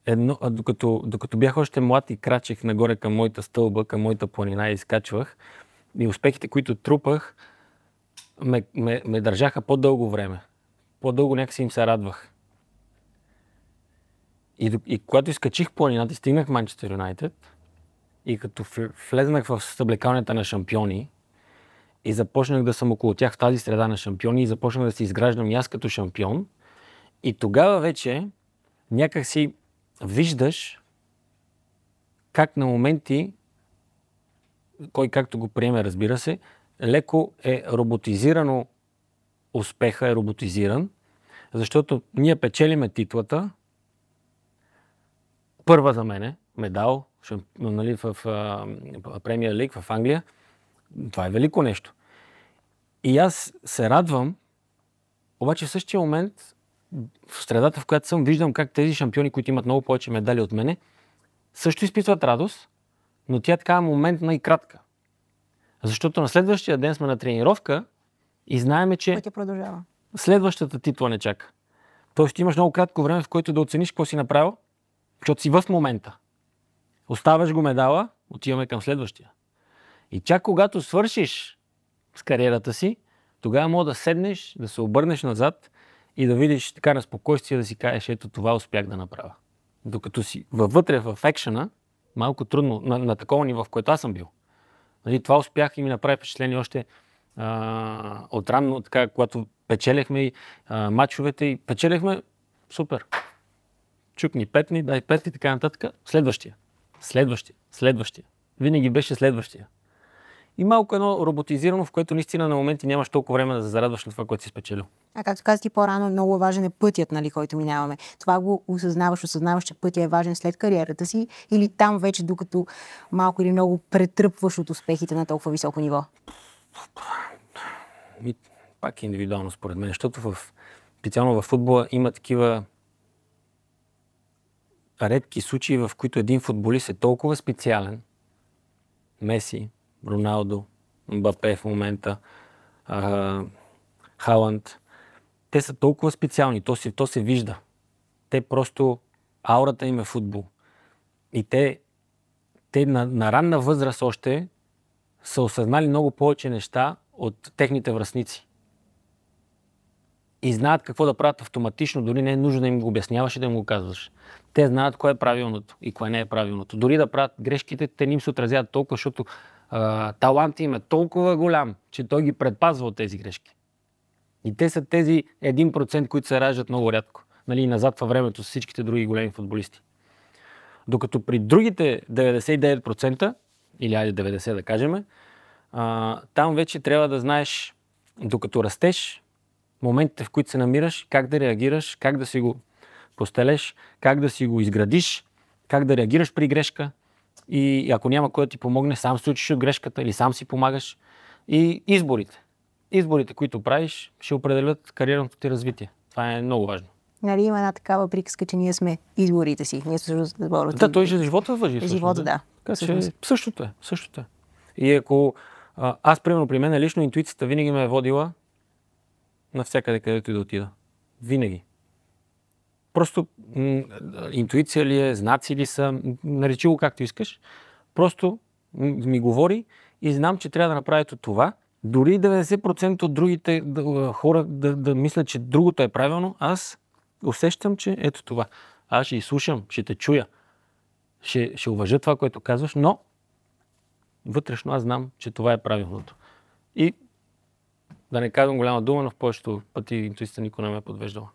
Едно, а докато, докато бях още млад и крачех нагоре към моята стълба, към моята планина и изкачвах, и успехите, които трупах, ме, ме, ме държаха по-дълго време. По-дълго някакси им се радвах. И, и когато изкачих планината и стигнах Манчестър Юнайтед, и като влезнах в съблекалнята на шампиони, и започнах да съм около тях в тази среда на шампиони и започнах да се изграждам и аз като шампион. И тогава вече някак си виждаш как на моменти, кой както го приеме, разбира се, леко е роботизирано, успеха е роботизиран, защото ние печелиме титлата, първа за мене, медал нали, в Премия Лиг в Англия. Това е велико нещо. И аз се радвам, обаче в същия момент, в средата, в която съм, виждам как тези шампиони, които имат много повече медали от мене, също изпитват радост, но тя е така моментна и кратка. Защото на следващия ден сме на тренировка и знаеме, че следващата титла не чака. Тоест имаш много кратко време, в което да оцениш какво си направил защото си в момента. Оставаш го медала, отиваме към следващия. И чак когато свършиш с кариерата си, тогава мога да седнеш, да се обърнеш назад и да видиш така на спокойствие да си кажеш, ето това успях да направя. Докато си вътре в екшена, малко трудно, на, на такова ниво, в което аз съм бил. Нали, това успях и ми направи впечатление още а, отранно, така, когато печелехме а, матчовете и печелехме, супер чукни петни, дай пет и така нататък. Следващия. Следващия. Следващия. Винаги беше следващия. И малко едно роботизирано, в което наистина на моменти нямаш толкова време да се зарадваш на това, което си спечелил. А както казах ти по-рано, много важен е пътят, нали, който минаваме. Това го осъзнаваш, осъзнаваш, че пътя е важен след кариерата си или там вече, докато малко или много претръпваш от успехите на толкова високо ниво? И, пак е индивидуално според мен, защото в, специално в футбола има такива редки случаи, в които един футболист е толкова специален, Меси, Роналдо, Мбапе в момента, а, Халанд, те са толкова специални, то се, то се вижда. Те просто, аурата им е футбол. И те, те на, на ранна възраст още са осъзнали много повече неща от техните връзници. И знаят какво да правят автоматично, дори не е нужно да им го обясняваш и да им го казваш. Те знаят кое е правилното и кое не е правилното. Дори да правят грешките, те не им се отразяват толкова, защото а, талант им е толкова голям, че той ги предпазва от тези грешки. И те са тези 1%, които се раждат много рядко. Нали, назад във времето с всичките други големи футболисти. Докато при другите 99%, или айде 90% да кажем, а, там вече трябва да знаеш, докато растеш, моментите, в които се намираш, как да реагираш, как да си го постелеш, как да си го изградиш, как да реагираш при грешка. И ако няма кой да ти помогне, сам се учиш от грешката или сам си помагаш. И изборите. Изборите, които правиш, ще определят кариерното ти развитие. Това е много важно. Нали, има една такава приказка, че ние сме изборите си. Ние сме Да, той ще живота въжи. Живота, да. Така че същото е. Същото е. И ако аз, примерно, при мен лично интуицията винаги ме е водила навсякъде, където и да отида. Винаги. Просто интуиция ли е, знаци ли са, наречи го както искаш. Просто ми говори и знам, че трябва да направя това. Дори 90% от другите хора да, да мислят, че другото е правилно, аз усещам, че ето това. Аз ще изслушам, ще те чуя, ще, ще уважа това, което казваш, но вътрешно аз знам, че това е правилното. И да не казвам голяма дума, но в повечето пъти интуицията никой не ме е подвеждала.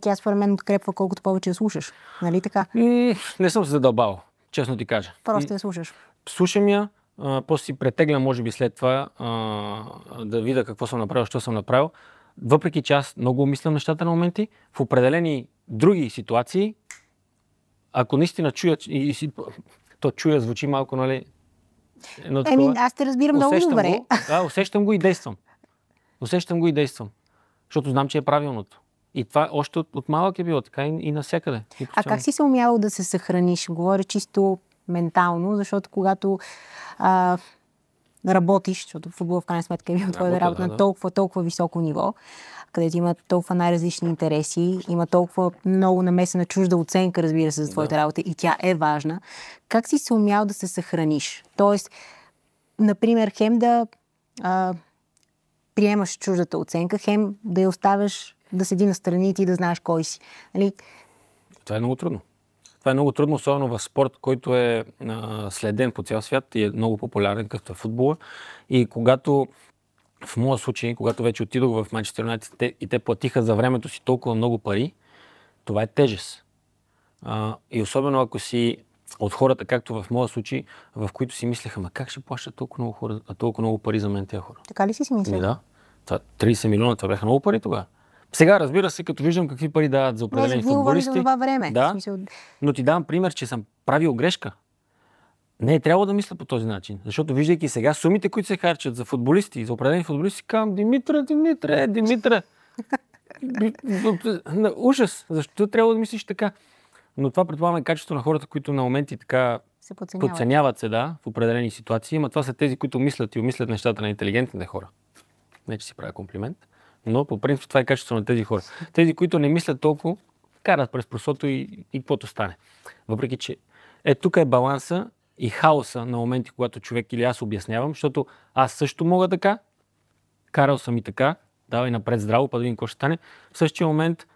Тя според мен открепва колкото повече я слушаш. Нали така? И, не съм се задълбал, честно ти кажа. Просто я слушаш. Слушам я, а, после си претегля, може би след това, а, да видя какво съм направил, що съм направил. Въпреки че аз много мисля нещата на моменти, в определени други ситуации, ако наистина чуя, и, и, то чуя звучи малко, нали, Едно Еми, аз те разбирам много добре. Го, да, усещам го и действам. Усещам го и действам. Защото знам, че е правилното. И това още от, от малък е било така и, и навсякъде. И а как си се умявал да се съхраниш? Говоря чисто ментално, защото когато а, работиш, защото футбол в крайна сметка е бил твоя работа да, на толкова, толкова високо ниво, където има толкова най-различни интереси, има толкова много намесена чужда оценка, разбира се, за твоята да. работа и тя е важна. Как си се умял да се съхраниш? Тоест, например, хем да а, приемаш чуждата оценка, хем да я оставяш да седи на страни и ти да знаеш кой си. Нали? Това е много трудно. Това е много трудно, особено в спорт, който е а, следен по цял свят и е много популярен, като е футбола. И когато в моя случай, когато вече отидох в Манчестър Юнайтед и те платиха за времето си толкова много пари, това е тежест. А, и особено ако си от хората, както в моя случай, в които си мислеха, ма как ще плащат толкова много, хора, толкова много пари за мен тези хора? Така ли си си мислех? Да. Това, 30 милиона, това бяха много пари тогава. Сега, разбира се, като виждам какви пари дават за определени не, футболисти. За това време. Да, смисъл... но ти давам пример, че съм правил грешка. Не е трябвало да мисля по този начин. Защото виждайки сега сумите, които се харчат за футболисти, за определени футболисти, казвам, Димитра, Димитра, Димитра. Ужас. Защо трябва да мислиш така? Но това предполагаме качество на хората, които на моменти така се подценяват. подценяват се, да, в определени ситуации. Ама това са тези, които мислят и умислят нещата на интелигентните хора. Не, че си правя комплимент. Но по принцип това е качество на тези хора. Тези, които не мислят толкова, карат през просото и, и каквото стане. Въпреки, че е, тук е баланса и хаоса на моменти, когато човек или аз обяснявам, защото аз също мога така, карал съм и така, давай напред здраво, па да видим какво ще стане. В същия момент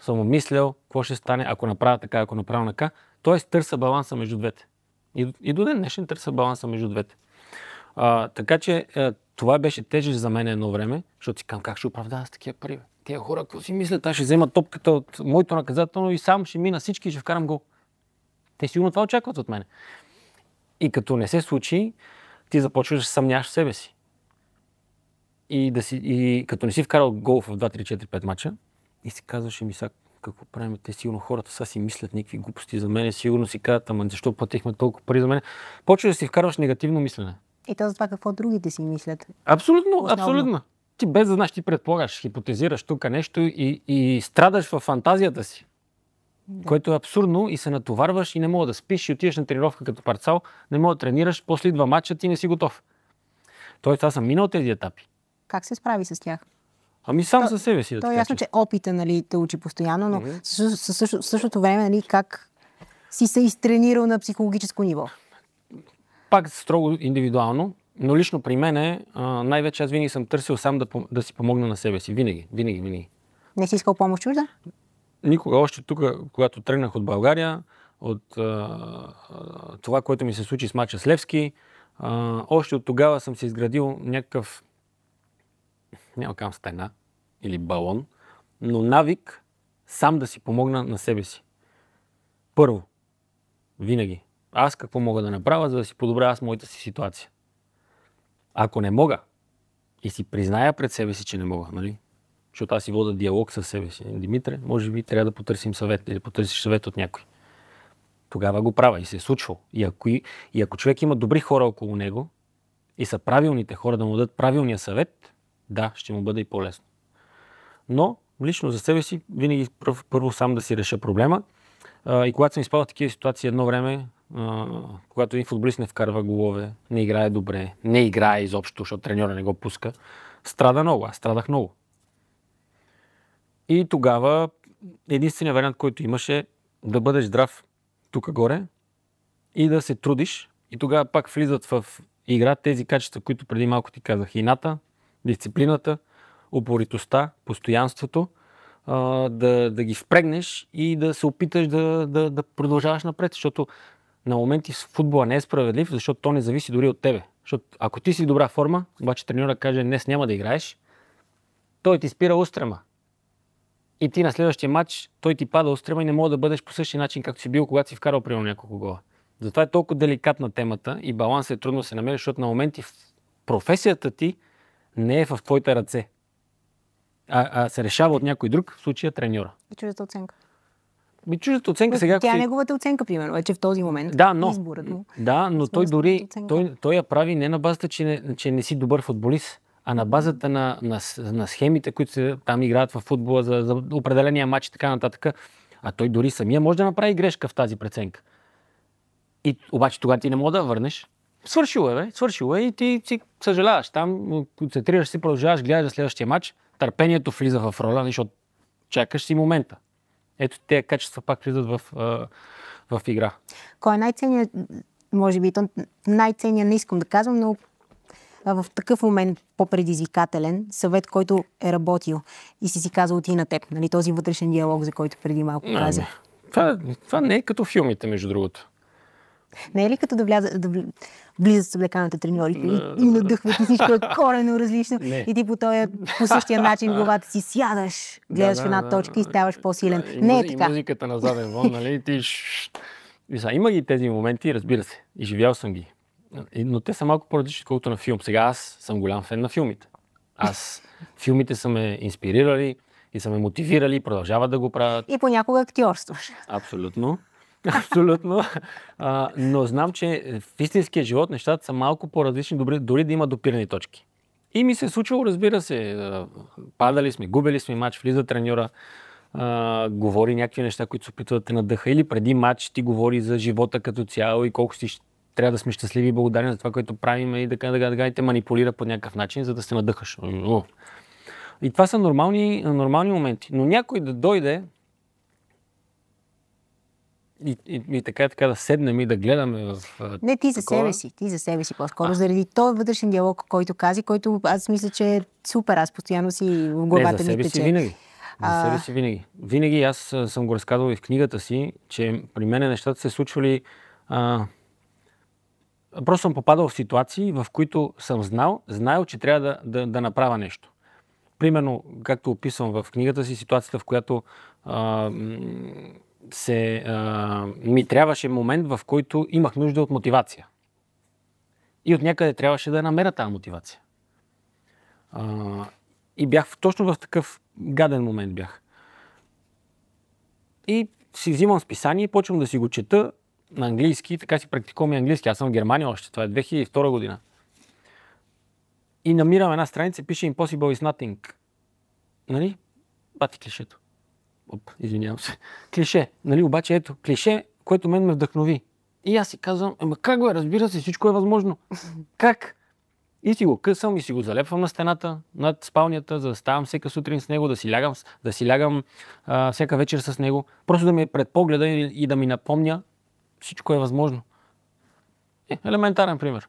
съм обмислял какво ще стане, ако направя така, ако направя така. Тоест търся баланса между двете. И, и до ден днешен търся баланса между двете. А, така че а, това беше тежест за мен едно време, защото си казвам как ще оправдава с такива пари. Тия хора, какво си мислят, аз ще взема топката от моето наказателно и сам ще мина всички и ще вкарам гол. Те сигурно това очакват от мен. И като не се случи, ти започваш да се съмняваш в себе си. И, да си, и като не си вкарал гол в 2, 3, 4, 5 мача, и си казваш, ми сега какво правим, те сигурно хората са си мислят някакви глупости за мен, сигурно си казват, ама защо платихме толкова пари за мен. Почваш да си вкарваш негативно мислене. И то за това какво другите си мислят. Абсолютно, Основно. абсолютно. Ти без да знаеш, ти предполагаш, хипотезираш тук нещо и, и страдаш в фантазията си. Да. Което е абсурдно и се натоварваш и не мога да спиш и отиваш на тренировка като парцал, не мога да тренираш, после идва матча, ти не си готов. Тоест аз съм минал тези етапи. Как се справи с тях? Ами сам със себе си да То е ясно, че опита нали, те учи постоянно, но mm-hmm. също, също, същото време нали, как си се изтренирал на психологическо ниво. Пак строго индивидуално, но лично при мен най-вече аз винаги съм търсил сам да, да си помогна на себе си. Винаги, винаги, винаги. Не си искал помощ чужда? Никога още тук, когато тръгнах от България, от а, това, което ми се случи с мача с Левски, а, още от тогава съм си изградил някакъв, няма кам стена или балон, но навик сам да си помогна на себе си. Първо, винаги, аз какво мога да направя, за да си подобря аз моята си ситуация. Ако не мога и си призная пред себе си, че не мога, нали? Защото аз си вода диалог с себе си. Димитре, може би трябва да потърсим съвет или потърсиш съвет от някой. Тогава го правя и се е случвало. И ако, и, и ако човек има добри хора около него и са правилните хора да му дадат правилния съвет, да, ще му бъде и по-лесно. Но лично за себе си винаги първо, сам да си реша проблема. И когато съм изпадал в такива ситуации едно време, когато един футболист не вкарва голове, не играе добре, не играе изобщо, защото треньора не го пуска, страда много. Аз страдах много. И тогава единственият вариант, който имаше да бъдеш здрав тук горе и да се трудиш. И тогава пак влизат в игра тези качества, които преди малко ти казах. Ината, дисциплината, упоритостта, постоянството, да, да ги впрегнеш и да се опиташ да, да, да продължаваш напред, защото на моменти в футбола не е справедлив, защото то не зависи дори от тебе. Защото ако ти си добра форма, обаче треньора каже днес няма да играеш, той ти спира устрема. И ти на следващия матч той ти пада устрема и не мога да бъдеш по същия начин, както си бил, когато си вкарал примерно няколко гола. Затова е толкова деликатна темата и балансът е трудно да се намери, защото на моменти професията ти не е в твоите ръце. А, а се решава от някой друг, в случая треньора. И чуждата оценка. Ми чуждата оценка сега... Тя е си- неговата оценка, примерно, вече в този момент. Да, но, Изборът му. да, но той дори, той, той я прави не на базата, че не, че не си добър футболист, а на базата на, на, на схемите, които се там играят в футбола за, за определения матч и така нататък. А той дори самия може да направи грешка в тази преценка. И обаче тогава ти не мога да върнеш. Свършило е, бе, свършило е и ти си съжаляваш. Там концентрираш се, продължаваш, гледаш за следващия матч. Търпението влиза в роля, защото чакаш си момента. Ето тези качества пак влизат в, в игра. Кой е най-ценният, може би, най-ценният не искам да казвам, но в такъв момент по-предизвикателен съвет, който е работил и си си казал ти на теб, нали, този вътрешен диалог, за който преди малко казах. Ами, Това, това не е като филмите, между другото. Не е ли като да, вляза, да вли- влизат с облеканите треньорите и, и надъхват и всичко е корено различно Не. и ти по, този, по същия начин главата си сядаш, гледаш в една точка и ставаш по-силен. И Не е И така. музиката на заден вон, нали? и Ти... И са, има ги тези моменти, разбира се. И живял съм ги. И- Но те са малко по-различни, колкото на филм. Сега аз съм голям фен на филмите. Аз филмите са ме инспирирали и са ме мотивирали, и продължават да го правят. И понякога актьорстваш. Абсолютно. Абсолютно. А, но знам, че в истинския живот нещата са малко по-различни, добри, дори да има допирани точки. И ми се е случвало, разбира се, падали сме, губили сме матч, влиза треньора, а, говори някакви неща, които се опитва да те надъха. Или преди матч ти говори за живота като цяло и колко си трябва да сме щастливи и благодарни за това, което правим и така, така, така, и те манипулира по някакъв начин, за да се надъхаш. И това са нормални, нормални моменти. Но някой да дойде и, и, и така, и така да седнем и да гледаме в... а, Не ти за такова. себе си, ти за себе си по-скоро. Заради този вътрешен диалог, който кази, който аз мисля, че е супер. Аз постоянно си в Не, главата за ми себе тече. си винаги. За А- себе си винаги. Винаги аз а, съм го разказвал и в книгата си, че при мен нещата се случвали... А, просто съм попадал в ситуации, в които съм знал, знаел, че трябва да, да, да направя нещо. Примерно, както описвам в книгата си, ситуацията, в която а, се, а, ми трябваше момент, в който имах нужда от мотивация. И от някъде трябваше да намеря тази мотивация. А, и бях точно в такъв гаден момент бях. И си взимам списание и почвам да си го чета на английски, така си практикувам и английски. Аз съм в Германия още, това е 2002 година. И намирам една страница, пише Impossible is nothing. Нали? Бати клишето. Оп, извинявам се. Клише. Нали? Обаче ето, клише, което мен ме вдъхнови. И аз си казвам, ема как го е, разбира се, всичко е възможно. Как? И си го късам и си го залепвам на стената, над спалнята, за да ставам всека сутрин с него, да си лягам, да си лягам а, всяка вечер с него. Просто да ми е пред погледа и, и да ми напомня, всичко е възможно. Е, елементарен пример.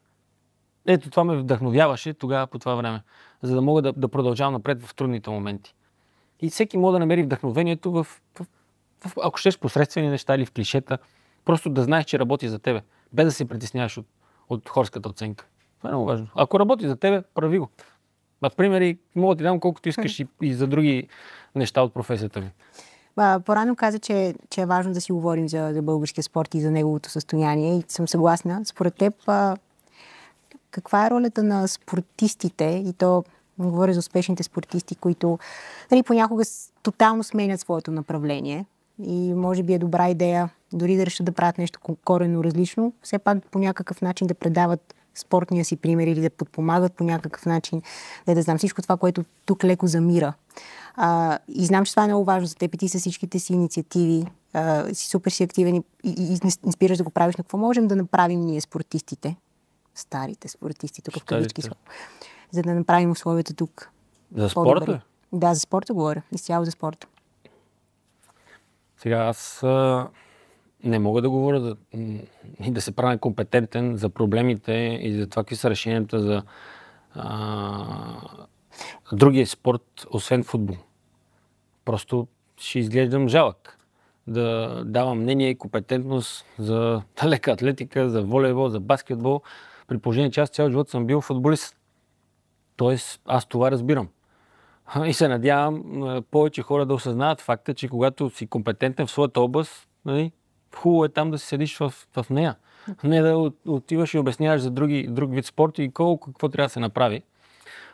Ето това ме вдъхновяваше тогава по това време, за да мога да, да продължавам напред в трудните моменти. И всеки може да намери вдъхновението в, в, в ако щеш, посредствени неща или в клишета. Просто да знаеш, че работи за тебе, без да се притесняваш от, от хорската оценка. Това е много важно. Ако работи за тебе, прави го. А примери мога да ти дам колкото искаш и, и за други неща от професията ми. Порано каза, че, че е важно да си говорим за, за българския спорт и за неговото състояние и съм съгласна. Според теб, а, каква е ролята на спортистите и то говоря за успешните спортисти, които нали, понякога тотално сменят своето направление и може би е добра идея дори да решат да правят нещо коренно различно, все пак по някакъв начин да предават спортния си пример или да подпомагат по някакъв начин, да, да знам всичко това, което тук леко замира. А, и знам, че това е много важно за теб и ти с всичките си инициативи. А, си супер си активен и, и, и инспираш да го правиш. Но какво можем да направим ние спортистите? Старите спортисти, тук в кавички за да направим условията тук. За спорта? Да, за спорта говоря. Изцяло за спорта. Сега аз а, не мога да говоря да, и да се правя компетентен за проблемите и за това какви са решенията за а, другия спорт, освен футбол. Просто ще изглеждам жалък. Да давам мнение и компетентност за лека атлетика, за волейбол, за баскетбол, при положение, че аз цял живот съм бил футболист. Тоест, аз това разбирам. И се надявам повече хора да осъзнават факта, че когато си компетентен в своята област, нали, хубаво е там да си седиш в, в нея. Не да отиваш и обясняваш за други, друг вид спорт и колко какво трябва да се направи.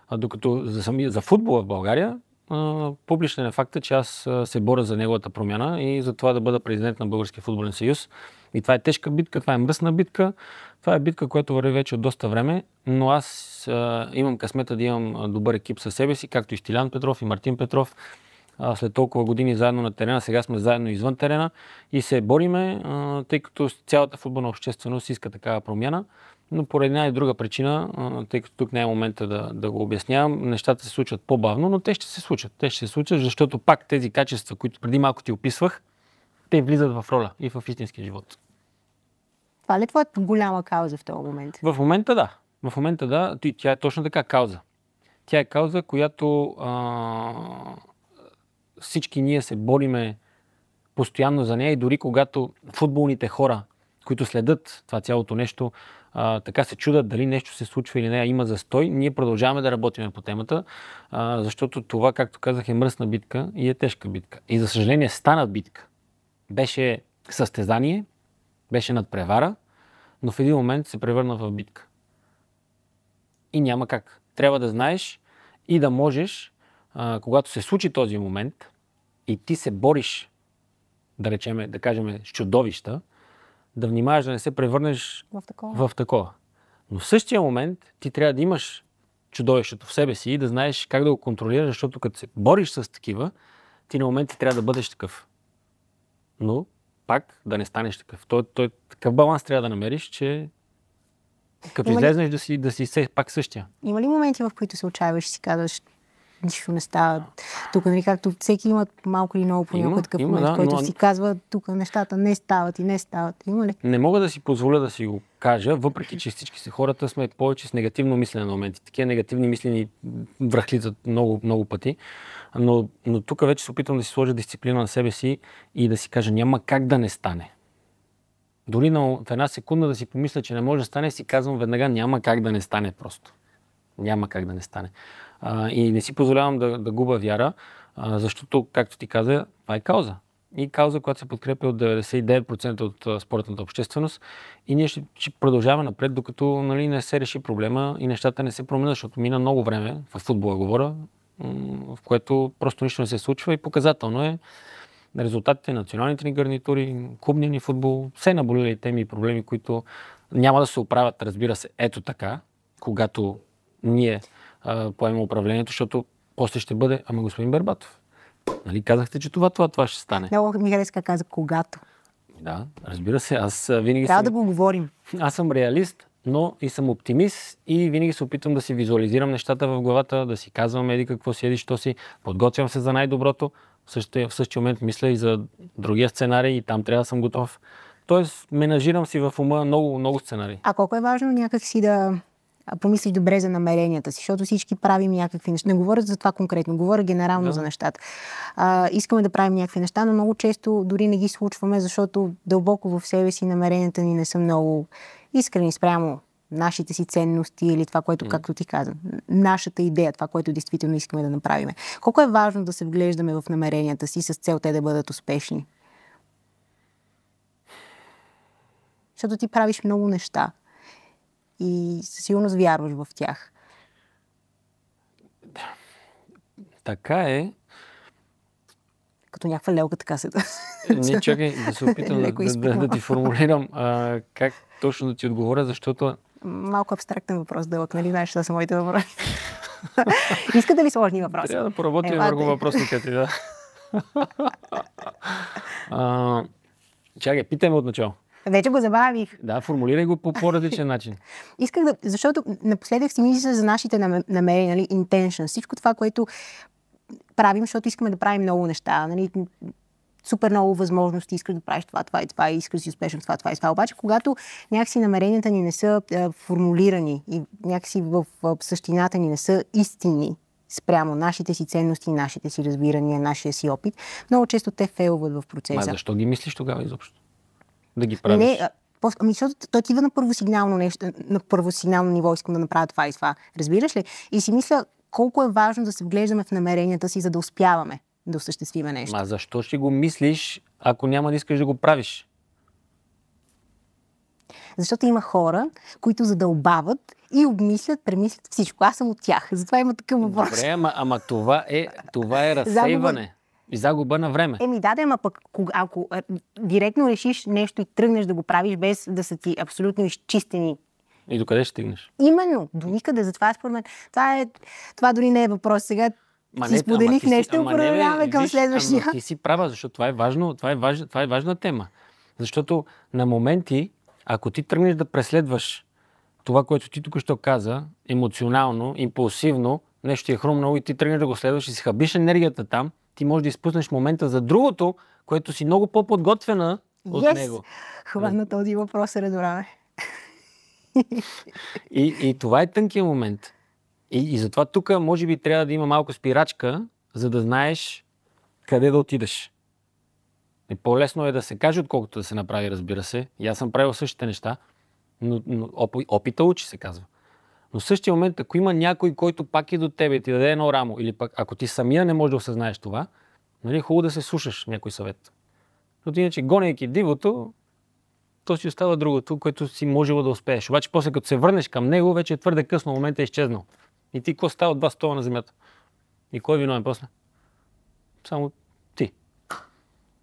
А докато за, сами, за футбола в България, а, публичен е факта, че аз се боря за неговата промяна и за това да бъда президент на Българския футболен съюз. И това е тежка битка, това е мръсна битка, това е битка, която върви вече от доста време, но аз а, имам късмета да имам добър екип със себе си, както и Стилян Петров и Мартин Петров. А, след толкова години заедно на терена, сега сме заедно извън терена и се бориме, а, тъй като цялата футболна общественост иска такава промяна. Но по една и друга причина, тъй като тук не е момента да, да го обяснявам, нещата се случват по-бавно, но те ще се случат. Те ще се случат, защото пак тези качества, които преди малко ти описвах, те влизат в роля и в истинския живот. Това ли е твоята голяма кауза в този момент? В момента да. В момента да. Тя е точно така кауза. Тя е кауза, която а, всички ние се бориме постоянно за нея и дори когато футболните хора, които следят това цялото нещо, а, така се чудат дали нещо се случва или не, има застой, ние продължаваме да работим по темата, а, защото това, както казах, е мръсна битка и е тежка битка. И за съжаление стана битка. Беше състезание, беше надпревара, но в един момент се превърна в битка. И няма как. Трябва да знаеш и да можеш, а, когато се случи този момент и ти се бориш, да речеме, да кажем, с чудовища, да внимаваш да не се превърнеш в такова. в такова. Но в същия момент ти трябва да имаш чудовището в себе си и да знаеш как да го контролираш, защото като се бориш с такива, ти на моменти трябва да бъдеш такъв. Но пак да не станеш такъв. Той, той, такъв баланс трябва да намериш, че като излезнеш да си, да си се, пак същия. Има ли моменти, в които се отчаиваш и си казваш, нищо не става. Тук, нали, както всеки има малко или много понякога такъв има, момент, да, който но... си казва, тук нещата не стават и не стават. Има ли? Не мога да си позволя да си го кажа, въпреки че всички си хората сме повече с негативно мислене на моменти. Такива негативни мислени връхлитат много, много пъти. Но, но тук вече се опитвам да си сложа дисциплина на себе си и да си кажа, няма как да не стане. Дори на, в една секунда да си помисля, че не може да стане, си казвам веднага, няма как да не стане просто. Няма как да не стане. А, и не си позволявам да, да губа вяра, а, защото, както ти каза, това е кауза. и кауза, която се подкрепя от 99% от спортната общественост. И ние ще, ще продължаваме напред, докато нали, не се реши проблема и нещата не се променят, защото мина много време, в футбола говоря, в което просто нищо не се случва и показателно е резултатите на националните ни гарнитури, клубния ни футбол, все наболели теми и проблеми, които няма да се оправят, разбира се, ето така, когато ние а, поемем управлението, защото после ще бъде, ама господин Бербатов, нали казахте, че това, това, това ще стане. Много ми хареска каза когато. Да, разбира се, аз винаги Трябва съм, да го говорим. аз съм реалист, но и съм оптимист и винаги се опитвам да си визуализирам нещата в главата, да си казвам еди какво си, еди що си, подготвям се за най-доброто, в същия, в същия момент мисля и за другия сценарий и там трябва да съм готов. Тоест, менажирам си в ума много, много сценарии. А колко е важно някак си да помислиш добре за намеренията си, защото всички правим някакви неща. Не говоря за това конкретно, говоря генерално Да. за нещата. А, искаме да правим някакви неща, но много често дори не ги случваме, защото дълбоко в себе си намеренията ни не са много искрени спрямо нашите си ценности или това, което, както ти каза, нашата идея, това, което действително искаме да направим. Колко е важно да се вглеждаме в намеренията си с цел те да бъдат успешни? Защото ти правиш много неща и със сигурност вярваш в тях. Така е. Като някаква лелка така се... Не, чакай да се опитам да, да, да, ти формулирам а, как точно да ти отговоря, защото Малко абстрактен въпрос, дълъг, нали знаеш, това са моите въпроси. Искате ли сложни въпроси? трябва да поработим Елате. върху въпросника ти, да. а, чакай, питай ме от начало. Вече го забавих. Да, формулирай го по по-различен начин. Исках да, защото напоследък си мисля за нашите нам- намерения, нали, intention, всичко това, което правим, защото искаме да правим много неща, нали, супер много възможности, искаш да правиш това, това и това, и искаш да си успешен това, това и това. Обаче, когато някакси намеренията ни не са е, формулирани и някакси в, в същината ни не са истинни спрямо нашите си ценности, нашите си разбирания, нашия си опит, много често те фейлват в процеса. защо ги мислиш тогава изобщо? Да ги правиш? Не, ами, защото той отива на първосигнално нещо, на първосигнално ниво, искам да направя това и това. Разбираш ли? И си мисля колко е важно да се вглеждаме в намеренията си, за да успяваме да осъществиме нещо. Ма защо ще го мислиш, ако няма да искаш да го правиш? Защото има хора, които задълбават и обмислят, премислят всичко. Аз съм от тях. Затова има такъв въпрос. Добре, ама, ама това, е, това е разсейване. И загуба на време. Еми да, да, ама пък кога- ако а, директно решиш нещо и тръгнеш да го правиш без да са ти абсолютно изчистени И докъде ще стигнеш? Именно, до никъде. Затова според мен. Това, е, това дори не е въпрос. Сега Ма си не, споделих ти нещо продължаваме към виж, следващия. Ама ти си права, защото това е важно, това е, важна, това е важна тема. Защото на моменти, ако ти тръгнеш да преследваш това, което ти тук що каза, емоционално, импулсивно, нещо ти е хрумнало и ти тръгнеш да го следваш и си хабиш енергията там, ти можеш да изпуснеш момента за другото, което си много по-подготвена от Yes! него. Хвана този въпрос, Радораме. И, и това е тънкия момент. И, и затова тук може би трябва да има малко спирачка, за да знаеш къде да отидеш. И по-лесно е да се каже, отколкото да се направи, разбира се. И аз съм правил същите неща, но, но опи- опита учи, се казва. Но в същия момент, ако има някой, който пак е до тебе и ти даде едно рамо, или пък ако ти самия не можеш да осъзнаеш това, нали, хубаво да се слушаш някой съвет. Защото иначе, гонейки дивото, то си остава другото, което си можело да успееш. Обаче после като се върнеш към него, вече е твърде късно, моментът е изчезнал. И ти какво става от два стола на земята? И кой е виновен после? Само ти.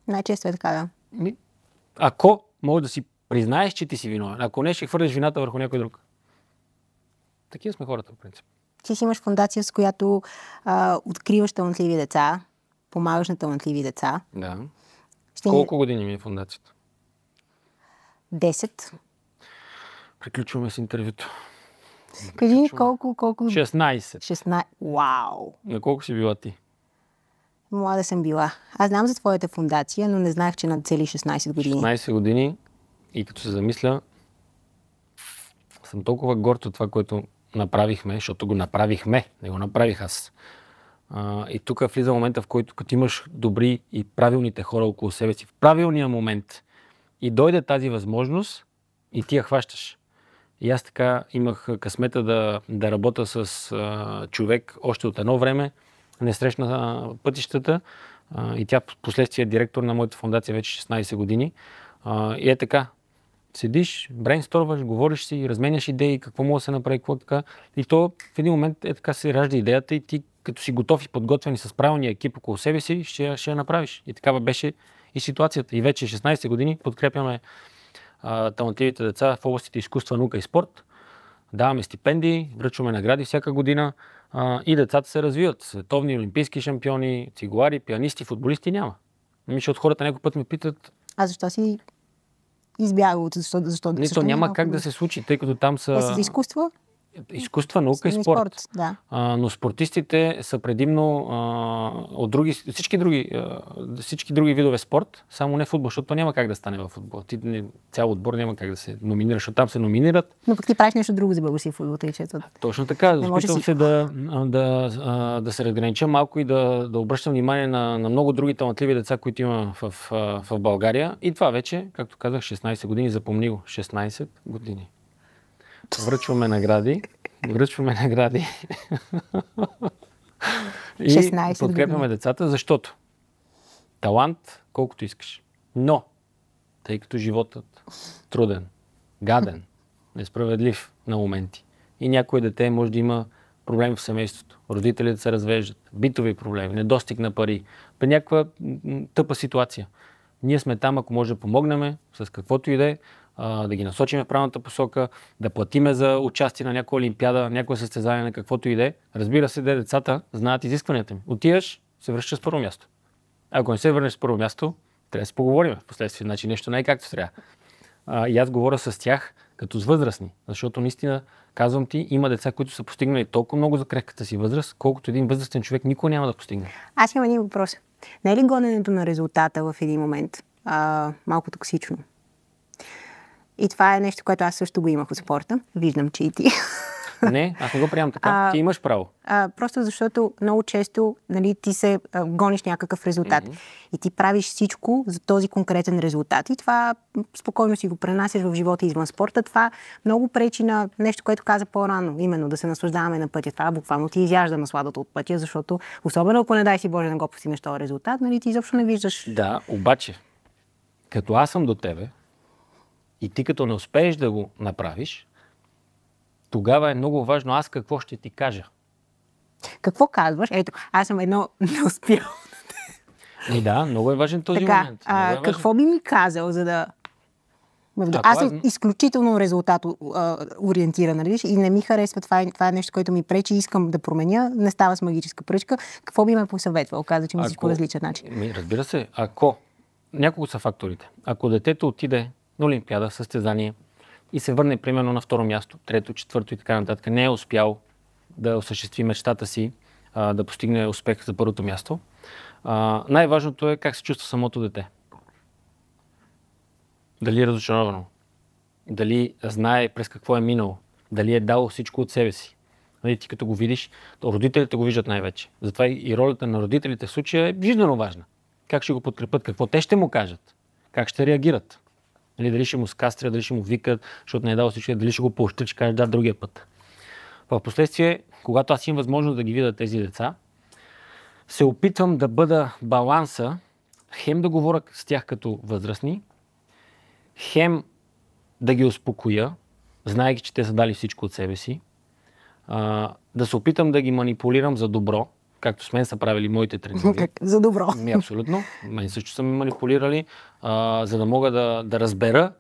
Най-често е така, да. Ако можеш да си признаеш, че ти си виновен, ако не, ще хвърляш вината върху някой друг. Такива сме хората, в принцип. Ти си имаш фундация, с която а, откриваш талантливи деца, помагаш на талантливи деца. Да. Ще ни- Колко години ми е фундацията? 10. Приключваме с интервюто. Кажи ни колко, колко... 16. 16. Вау! На колко си била ти? Млада съм била. Аз знам за твоята фундация, но не знаех, че на цели 16 години. 16 години и като се замисля, съм толкова горд от това, което направихме, защото го направихме, не го направих аз. А, и тук влиза момента, в който като имаш добри и правилните хора около себе си, в правилния момент и дойде тази възможност и ти я хващаш. И аз така имах късмета да, да работя с а, човек още от едно време, не срещна пътищата, А, и тя в последствие е директор на моята фундация вече 16 години. А, и е така. Седиш, брейнсторваш, говориш си, разменяш идеи, какво може да се направи, какво така. И то в един момент е така се ражда идеята и ти като си готов и подготвен и с правилния екип около себе си, ще, ще я направиш. И такава беше и ситуацията. И вече 16 години подкрепяме а, талантливите деца в областите изкуства, наука и спорт. Даваме стипендии, връчваме награди всяка година а, и децата се развиват. Световни, олимпийски шампиони, цигуари, пианисти, футболисти няма. Ами, защото хората някой път ме питат. А защо си избягал? Защо, защо, защо няма как да се случи, тъй като там са... Е, за изкуство? Изкуства, наука и спорт. спорт да. а, но спортистите са предимно а, от други, всички други, а, всички други видове спорт, само не футбол, защото няма как да стане в футбол. Ти, не, цял отбор няма как да се номинира, защото там се номинират. Но пък ти правиш нещо друго за български футбол, тъй че Точно така. Опитвам се да, да, да, да се разгранича малко и да, да обръщам внимание на, на много други талантливи деца, които има в, в, в България. И това вече, както казах, 16 години, запомни го. 16 години връчваме награди. Връчваме награди. и подкрепяме децата, защото талант колкото искаш. Но, тъй като животът труден, гаден, несправедлив на моменти и някой дете може да има проблеми в семейството, родителите се развеждат, битови проблеми, недостиг на пари, при някаква тъпа ситуация. Ние сме там, ако може да помогнем с каквото и да е, да ги насочим в правилната посока, да платиме за участие на някоя олимпиада, някое състезание, на каквото и да е. Разбира се, де децата знаят изискванията ми. Отиваш, се връщаш с първо място. Ако не се върнеш с първо място, трябва да се поговорим в последствие. Значи нещо не е както трябва. И аз говоря с тях като с възрастни, защото наистина, казвам ти, има деца, които са постигнали толкова много за крехката си възраст, колкото един възрастен човек никой няма да постигне. Аз имам един въпрос. Не е ли гоненето на резултата в един момент а, малко токсично? И това е нещо, което аз също го имах от спорта. Виждам, че и ти. Не, аз не го приемам така. А, ти имаш право. А, просто защото много често нали, ти се а, гониш някакъв резултат. Mm-hmm. И ти правиш всичко за този конкретен резултат. И това спокойно си го пренасяш в живота извън спорта. Това много пречи на нещо, което каза по-рано. Именно да се наслаждаваме на пътя. Това буквално ти изяжда насладата от пътя, защото особено ако не дай си Боже не го постигнеш този резултат, нали, ти изобщо не виждаш. Да, обаче, като аз съм до тебе, и ти като не успееш да го направиш, тогава е много важно аз какво ще ти кажа. Какво казваш? Ето, аз съм едно не успял. И да, много е важен този така, момент. А, е какво би ми казал, за да... Аз съм изключително резултат ориентиран, нали? И не ми харесва това, е, това е нещо, което ми пречи, искам да променя, не става с магическа пръчка. Какво би ме посъветвал? Каза, че ми по различен начин. Разбира се, ако няколко са факторите. Ако детето отиде на Олимпиада, състезание и се върне примерно на второ място, трето, четвърто и така нататък, не е успял да осъществи мечтата си, а, да постигне успех за първото място, а, най-важното е как се чувства самото дете. Дали е разочаровано, дали знае през какво е минало, дали е дал всичко от себе си. Нали, ти като го видиш, родителите го виждат най-вече. Затова и ролята на родителите в случая е жизненно важна. Как ще го подкрепят, какво те ще му кажат, как ще реагират. Нали, дали ще му скастря, дали ще му викат, защото не е дал всичко, дали ще го поощри, че каже да другия път. В последствие, когато аз имам възможност да ги видя тези деца, се опитвам да бъда баланса, хем да говоря с тях като възрастни, хем да ги успокоя, знаеки, че те са дали всичко от себе си, а, да се опитам да ги манипулирам за добро, както с мен са правили моите тренировки. За добро. Ми, абсолютно. Мен също са ми манипулирали, а, за да мога да, да разбера,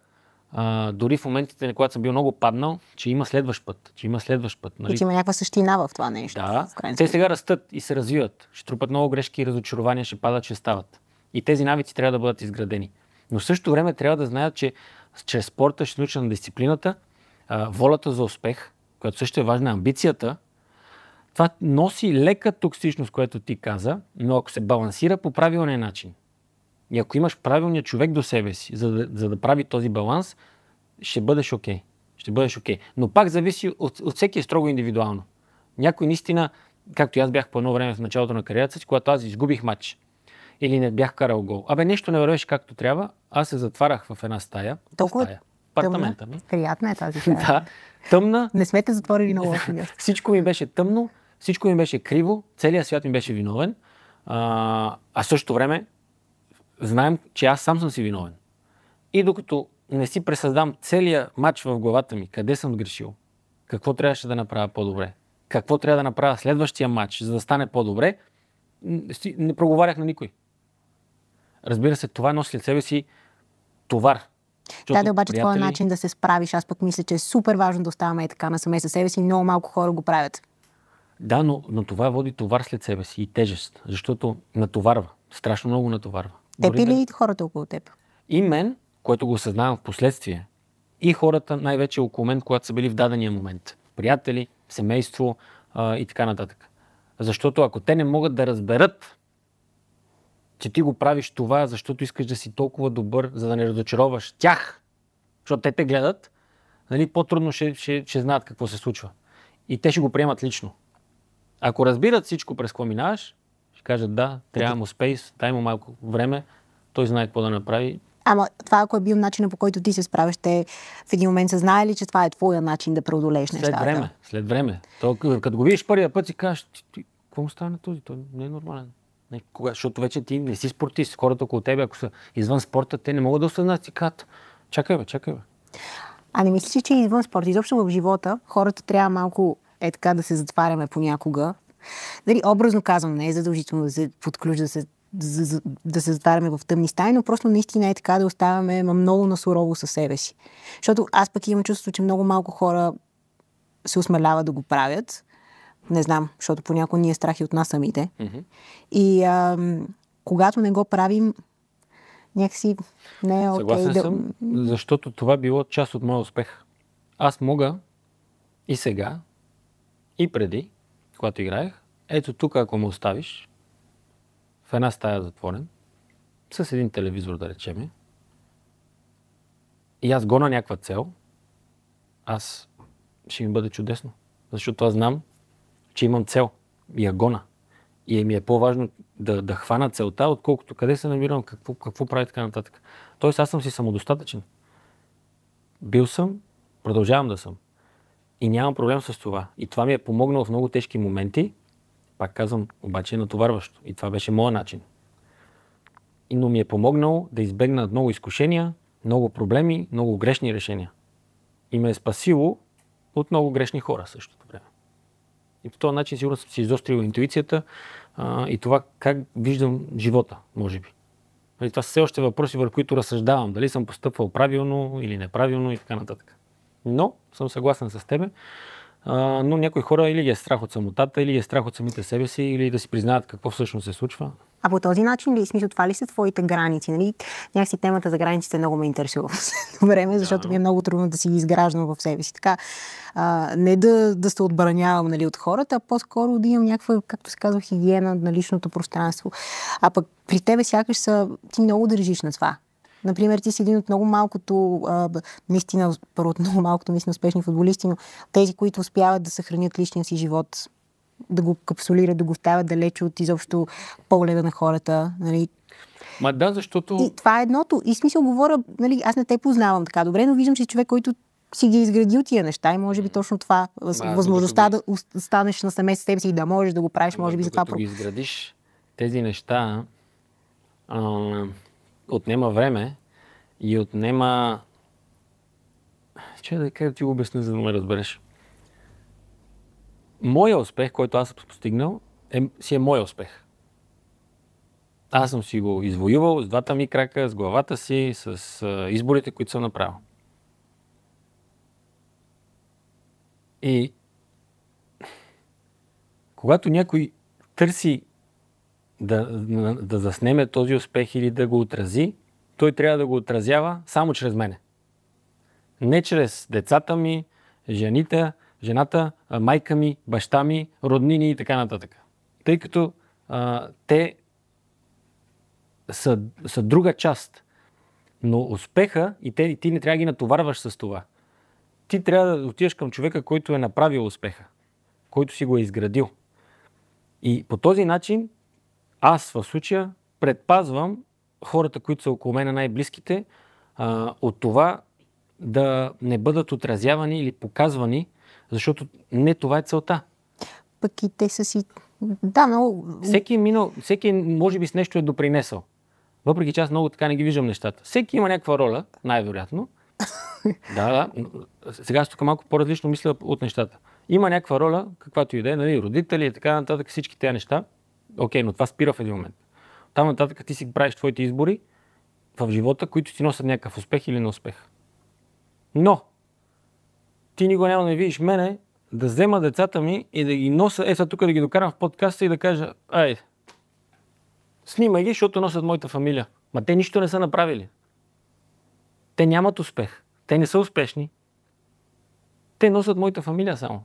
а, дори в моментите, когато съм бил много паднал, че има следващ път. Че има следващ път. Нали? И че има някаква същина в това нещо. Да. Те сега растат и се развиват. Ще трупат много грешки и разочарования, ще падат, ще стават. И тези навици трябва да бъдат изградени. Но в същото време трябва да знаят, че чрез спорта ще научат на дисциплината, а, волята за успех, която също е важна, амбицията, това носи лека токсичност, което ти каза, но ако се балансира по правилния начин и ако имаш правилния човек до себе си, за да, за да прави този баланс, ще бъдеш окей. Okay. Ще бъдеш окей. Okay. Но пак зависи от, от всеки е строго индивидуално. Някой наистина, както и аз бях по едно време в началото на кариерата си, когато аз изгубих матч или не бях карал гол. Абе, нещо не вървеше както трябва, аз се затварях в една стая. Толкова стая. Апартамента ми. Приятна е тази стая. да, тъмна. Не сме те затворили лошо Всичко ми беше тъмно, всичко ми беше криво, целият свят ми беше виновен. А, а същото време знаем, че аз сам съм си виновен. И докато не си пресъздам целият матч в главата ми, къде съм грешил, какво трябваше да направя по-добре, какво трябва да направя следващия матч, за да стане по-добре, не проговарях на никой. Разбира се, това носи след себе си товар. Да, да, обаче приятели... твоя начин да се справиш, аз пък мисля, че е супер важно да оставаме така насаме със себе си. Много малко хора го правят. Да, но, но това води товар след себе си и тежест, защото натоварва. Страшно много натоварва. Теб или да... хората около теб? И мен, което го осъзнавам в последствие, и хората най-вече около мен, когато са били в дадения момент. Приятели, семейство а, и така нататък. Защото ако те не могат да разберат, че ти го правиш това, защото искаш да си толкова добър, за да не разочароваш тях, защото те те гледат, нали, по-трудно ще, ще, ще знаят какво се случва. И те ще го приемат лично. Ако разбират всичко през какво минаваш, ще кажат да, трябва му спейс, дай му малко време, той знае какво да направи. Ама това, ако е бил начинът по който ти се справиш, те в един момент са знаели, че това е твоя начин да преодолееш след нещата. След време, след време. То, като го видиш първия път си кажеш, какво му стане този? Той не е нормален. Не, кога, защото вече ти не си спортист. Хората около тебе, ако са извън спорта, те не могат да осъзнат. Ти казват, чакай бе, чакай бе. А не мислиш, че извън спорта, изобщо в живота, хората трябва малко е така да се затваряме понякога. Дали, образно казвам, не е задължително да се подключ, да се, да, да се затваряме в тъмни стаи, но просто наистина е така да оставаме много насурово със себе си. Защото аз пък имам чувство, че много малко хора се осмеляват да го правят. Не знам, защото понякога ние страхи от нас самите. Mm-hmm. И а, когато не го правим, някакси не е окей. Okay да... съм, защото това било част от моя успех. Аз мога и сега, и преди, когато играех, ето тук, ако ме оставиш, в една стая затворен, с един телевизор, да речеме, и аз гона някаква цел, аз ще ми бъде чудесно. Защото аз знам, че имам цел и я гона. И ми е по-важно да, да хвана целта, отколкото къде се намирам, какво, какво прави така нататък. Тоест аз съм си самодостатъчен. Бил съм, продължавам да съм. И нямам проблем с това. И това ми е помогнало в много тежки моменти. Пак казвам, обаче е натоварващо. И това беше моят начин. И, но ми е помогнало да избегна много изкушения, много проблеми, много грешни решения. И ме е спасило от много грешни хора същото време. И по този начин сигурно съм си изострил интуицията а, и това как виждам живота, може би. Нали, това са все още въпроси, върху които разсъждавам. Дали съм постъпвал правилно или неправилно и така нататък. Но съм съгласен с тебе. А, но някои хора или ги е страх от самотата, или ги е страх от самите себе си, или да си признаят какво всъщност се случва. А по този начин ли, смисъл, това ли са твоите граници? Нали? Някакси темата за границите много ме интересува в време, защото ми е много трудно да си ги изграждам в себе си. Така, а, не да, да се отбранявам нали, от хората, а по-скоро да имам някаква, както се казва, хигиена на личното пространство. А пък при тебе сякаш са, ти много държиш на това. Например, ти си един от много малкото, а, наистина, първо от много малкото, наистина успешни футболисти, но тези, които успяват да съхранят личния си живот, да го капсулират, да го оставят далече от изобщо погледа на хората. Нали. Ма да, защото... И това е едното. И смисъл говоря, нали, аз не те познавам така добре, но виждам, че човек, който си ги изградил тия неща и може би точно това, а, възможността да останеш на с себе си и да можеш да го правиш, може би за това... Като ги изградиш тези неща, а, отнема време и отнема... Че да как да ти го обясня, за да ме разбереш. Моя успех, който аз съм постигнал, е, си е моя успех. Аз съм си го извоювал с двата ми крака, с главата си, с а, изборите, които съм направил. И когато някой търси да, да заснеме този успех или да го отрази, той трябва да го отразява само чрез мене. Не чрез децата ми, жените, жената, майка ми, баща ми, роднини и така нататък. Тъй като а, те са, са друга част. Но успеха и те, ти не трябва да ги натоварваш с това. Ти трябва да отидеш към човека, който е направил успеха, който си го е изградил. И по този начин аз в случая предпазвам хората, които са около мен най-близките, а, от това да не бъдат отразявани или показвани, защото не това е целта. Пък и те са си Да, много... Всеки е минал, всеки може би с нещо е допринесъл. Въпреки че аз много така не ги виждам нещата. Всеки има някаква роля, най-вероятно. да, да. Сега аз тук малко по-различно мисля от нещата. Има някаква роля, каквато и да е, нали, родители и така нататък, всички тези неща. Окей, но това спира в един момент. Там нататък ти си правиш твоите избори в живота, които ти носят някакъв успех или неуспех. Но, ти никога няма да не видиш мене да взема децата ми и да ги носа, е сега тук да ги докарам в подкаста и да кажа, ай, снимай ги, защото носят моята фамилия. Ма те нищо не са направили. Те нямат успех. Те не са успешни. Те носят моята фамилия само.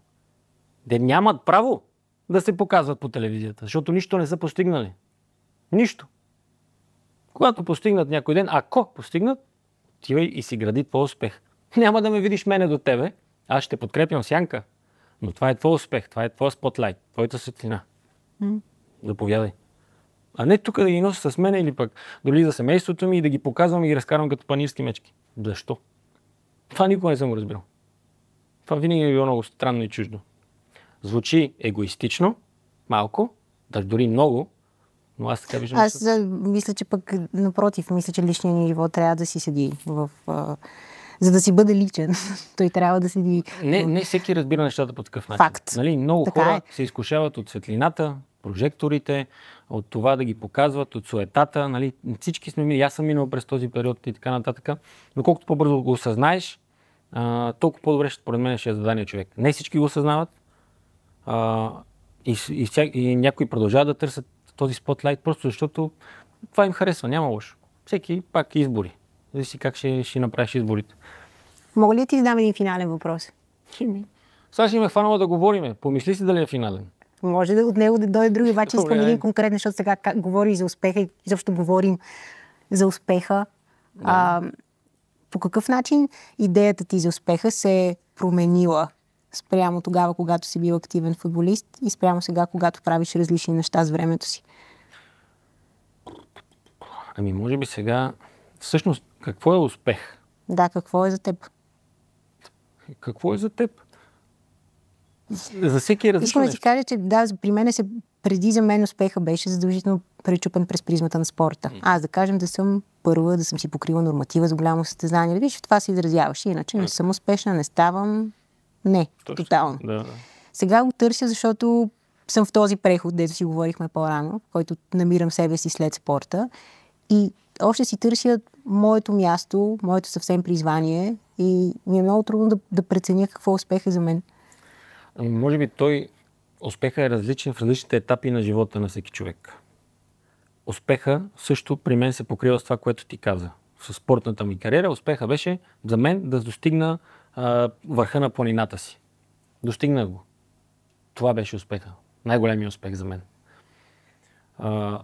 Те нямат право да се показват по телевизията, защото нищо не са постигнали. Нищо. Когато постигнат някой ден, ако постигнат, отивай и си гради твой успех. Няма да ме видиш мене до тебе, аз ще подкрепям сянка, но това е твой успех, това е твой спотлайт, твоята светлина. Mm. Заповядай. А не тук да ги нося с мен или пък дори за семейството ми и да ги показвам и ги разкарвам като панирски мечки. Защо? Това никога не съм го разбирал. Това винаги е било много странно и чуждо. Звучи егоистично, малко, даже дори много, но аз така виждам. Аз че... мисля, че пък напротив, мисля, че личният ни живот трябва да си седи в. А, за да си бъде личен, той трябва да седи. Не, не всеки разбира нещата по такъв начин. Факт. Нали, много така хора е. се изкушават от светлината, прожекторите, от това да ги показват, от суетата. Нали, всички сме минали, аз съм минал през този период и така нататък. Но колкото по-бързо го осъзнаеш, а, толкова по-добре ще, според мен ще е задания човек. Не всички го осъзнават а, и, и, и, и някои продължават да търсят този спотлайт, просто защото това им харесва, няма лошо. Всеки пак избори. Зависи как ще, ще направиш изборите. Мога ли да ти задам един финален въпрос? Хими. Сега ще ме хванала да говориме. Помисли си дали е финален. Може да от него да дойде други, обаче искам един конкретен, защото сега говори за успеха и защо говорим за успеха. Да. А, по какъв начин идеята ти за успеха се е променила спрямо тогава, когато си бил активен футболист и спрямо сега, когато правиш различни неща с времето си? Ами, може би сега... Всъщност, какво е успех? Да, какво е за теб? Какво е за теб? За всеки е различно Искам да ти кажа, че да, при мен се преди за мен успеха беше задължително пречупен през призмата на спорта. Аз да кажем да съм първа, да съм си покрила норматива за голямо състезание. Виж, това се изразяваше. Иначе не съм успешна, не ставам. Не, Точно. тотално. Да, да. Сега го търся, защото съм в този преход, дето си говорихме по-рано, който намирам себе си след спорта. И още си търся моето място, моето съвсем призвание и ми е много трудно да, да преценя какво успех е за мен. Ами, може би той, успеха е различен в различните етапи на живота на всеки човек. Успеха също при мен се покрива с това, което ти каза. С спортната ми кариера успеха беше за мен да достигна а, върха на планината си. Достигнах го. Това беше успеха. Най-големият успех за мен. А,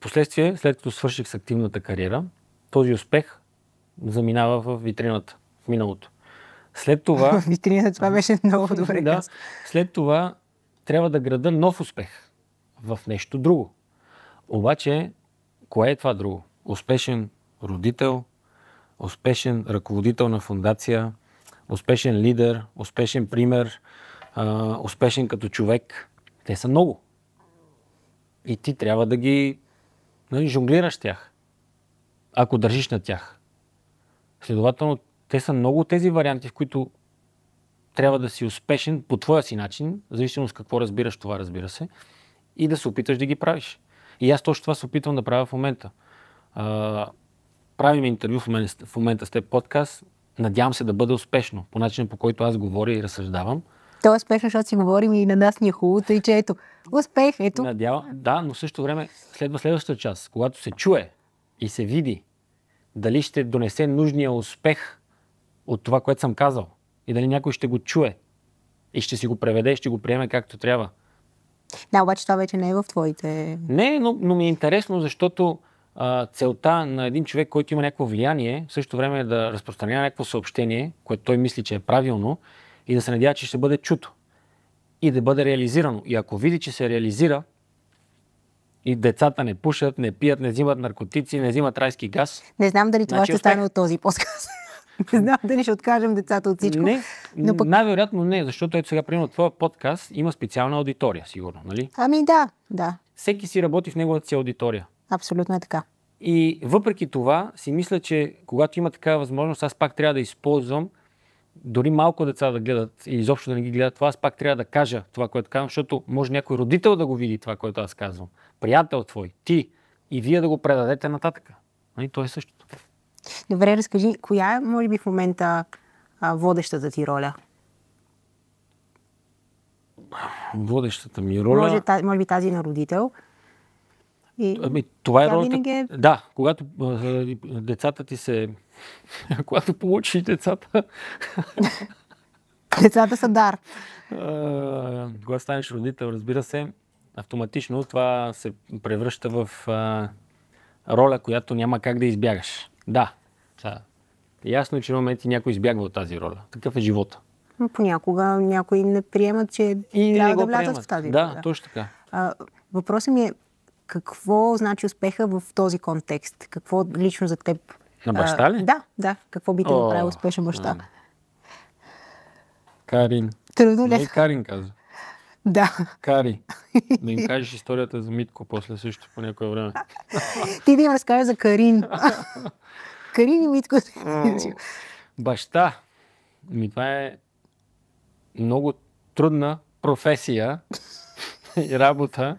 Впоследствие, след като свърших с активната кариера, този успех заминава в витрината, в миналото. След това... Витрината, това беше много добре. да, след това трябва да града нов успех в нещо друго. Обаче, кое е това друго? Успешен родител, успешен ръководител на фундация, успешен лидер, успешен пример, а, успешен като човек. Те са много. И ти трябва да ги нали, жонглираш тях, ако държиш на тях. Следователно, те са много тези варианти, в които трябва да си успешен по твоя си начин, в зависимост какво разбираш това, разбира се, и да се опиташ да ги правиш. И аз точно това се опитвам да правя в момента. А, правим интервю в момента, в с теб подкаст. Надявам се да бъде успешно, по начин по който аз говоря и разсъждавам. То е успешно, защото си говорим и на нас ни е хубаво, тъй че ето, успех, ето. Надява, да, но в същото време следва следващата част. Когато се чуе и се види дали ще донесе нужния успех от това, което съм казал и дали някой ще го чуе и ще си го преведе и ще го приеме както трябва. Да, обаче това вече не е в твоите... Не, но, но ми е интересно, защото а, целта на един човек, който има някакво влияние, в същото време е да разпространява някакво съобщение, което той мисли, че е правилно и да се надява, че ще бъде чуто и да бъде реализирано. И ако види, че се реализира и децата не пушат, не пият, не взимат наркотици, не взимат райски газ. Не знам дали това значи ще успех. стане от този подкаст. Не знам дали ще откажем децата от всичко. Не, но пък- най-вероятно не, защото ето сега, примерно, твоя подкаст има специална аудитория, сигурно, нали? Ами да, да, Всеки си работи в неговата си аудитория. Абсолютно е така. И въпреки това си мисля, че когато има такава възможност, аз пак трябва да използвам дори малко деца да гледат и изобщо да не ги гледат това, аз пак трябва да кажа това, което казвам, защото може някой родител да го види това, което аз казвам. Приятел твой, ти и вие да го предадете нататък. Нали, то е същото. Добре, разкажи, коя е, може би, в момента а, водещата ти роля? Водещата ми роля... Може, може би тази на родител. И... Ами, това е Тя ролята. винаги е- Да, когато а, децата ти се... когато получиш децата, Децата са дар. а, когато станеш родител, разбира се, автоматично това се превръща в а, роля, която няма как да избягаш. Да, сега, ясно е, че на моменти някой избягва от тази роля. Такъв е живота. Понякога някои не приемат, че И трябва да влязат в тази Да, роля. точно така. А, въпросът ми е, какво значи успеха в този контекст? Какво лично за теб? На баща а, ли? Да, да. Какво би те направил успешен баща? м. Карин. Трудно ли? Не е? Карин каза. Да. Кари. Да им кажеш историята за Митко после също по някое време. Ти да им разкажеш за Карин. Карин и Митко. Баща. Ми това е много трудна професия и работа.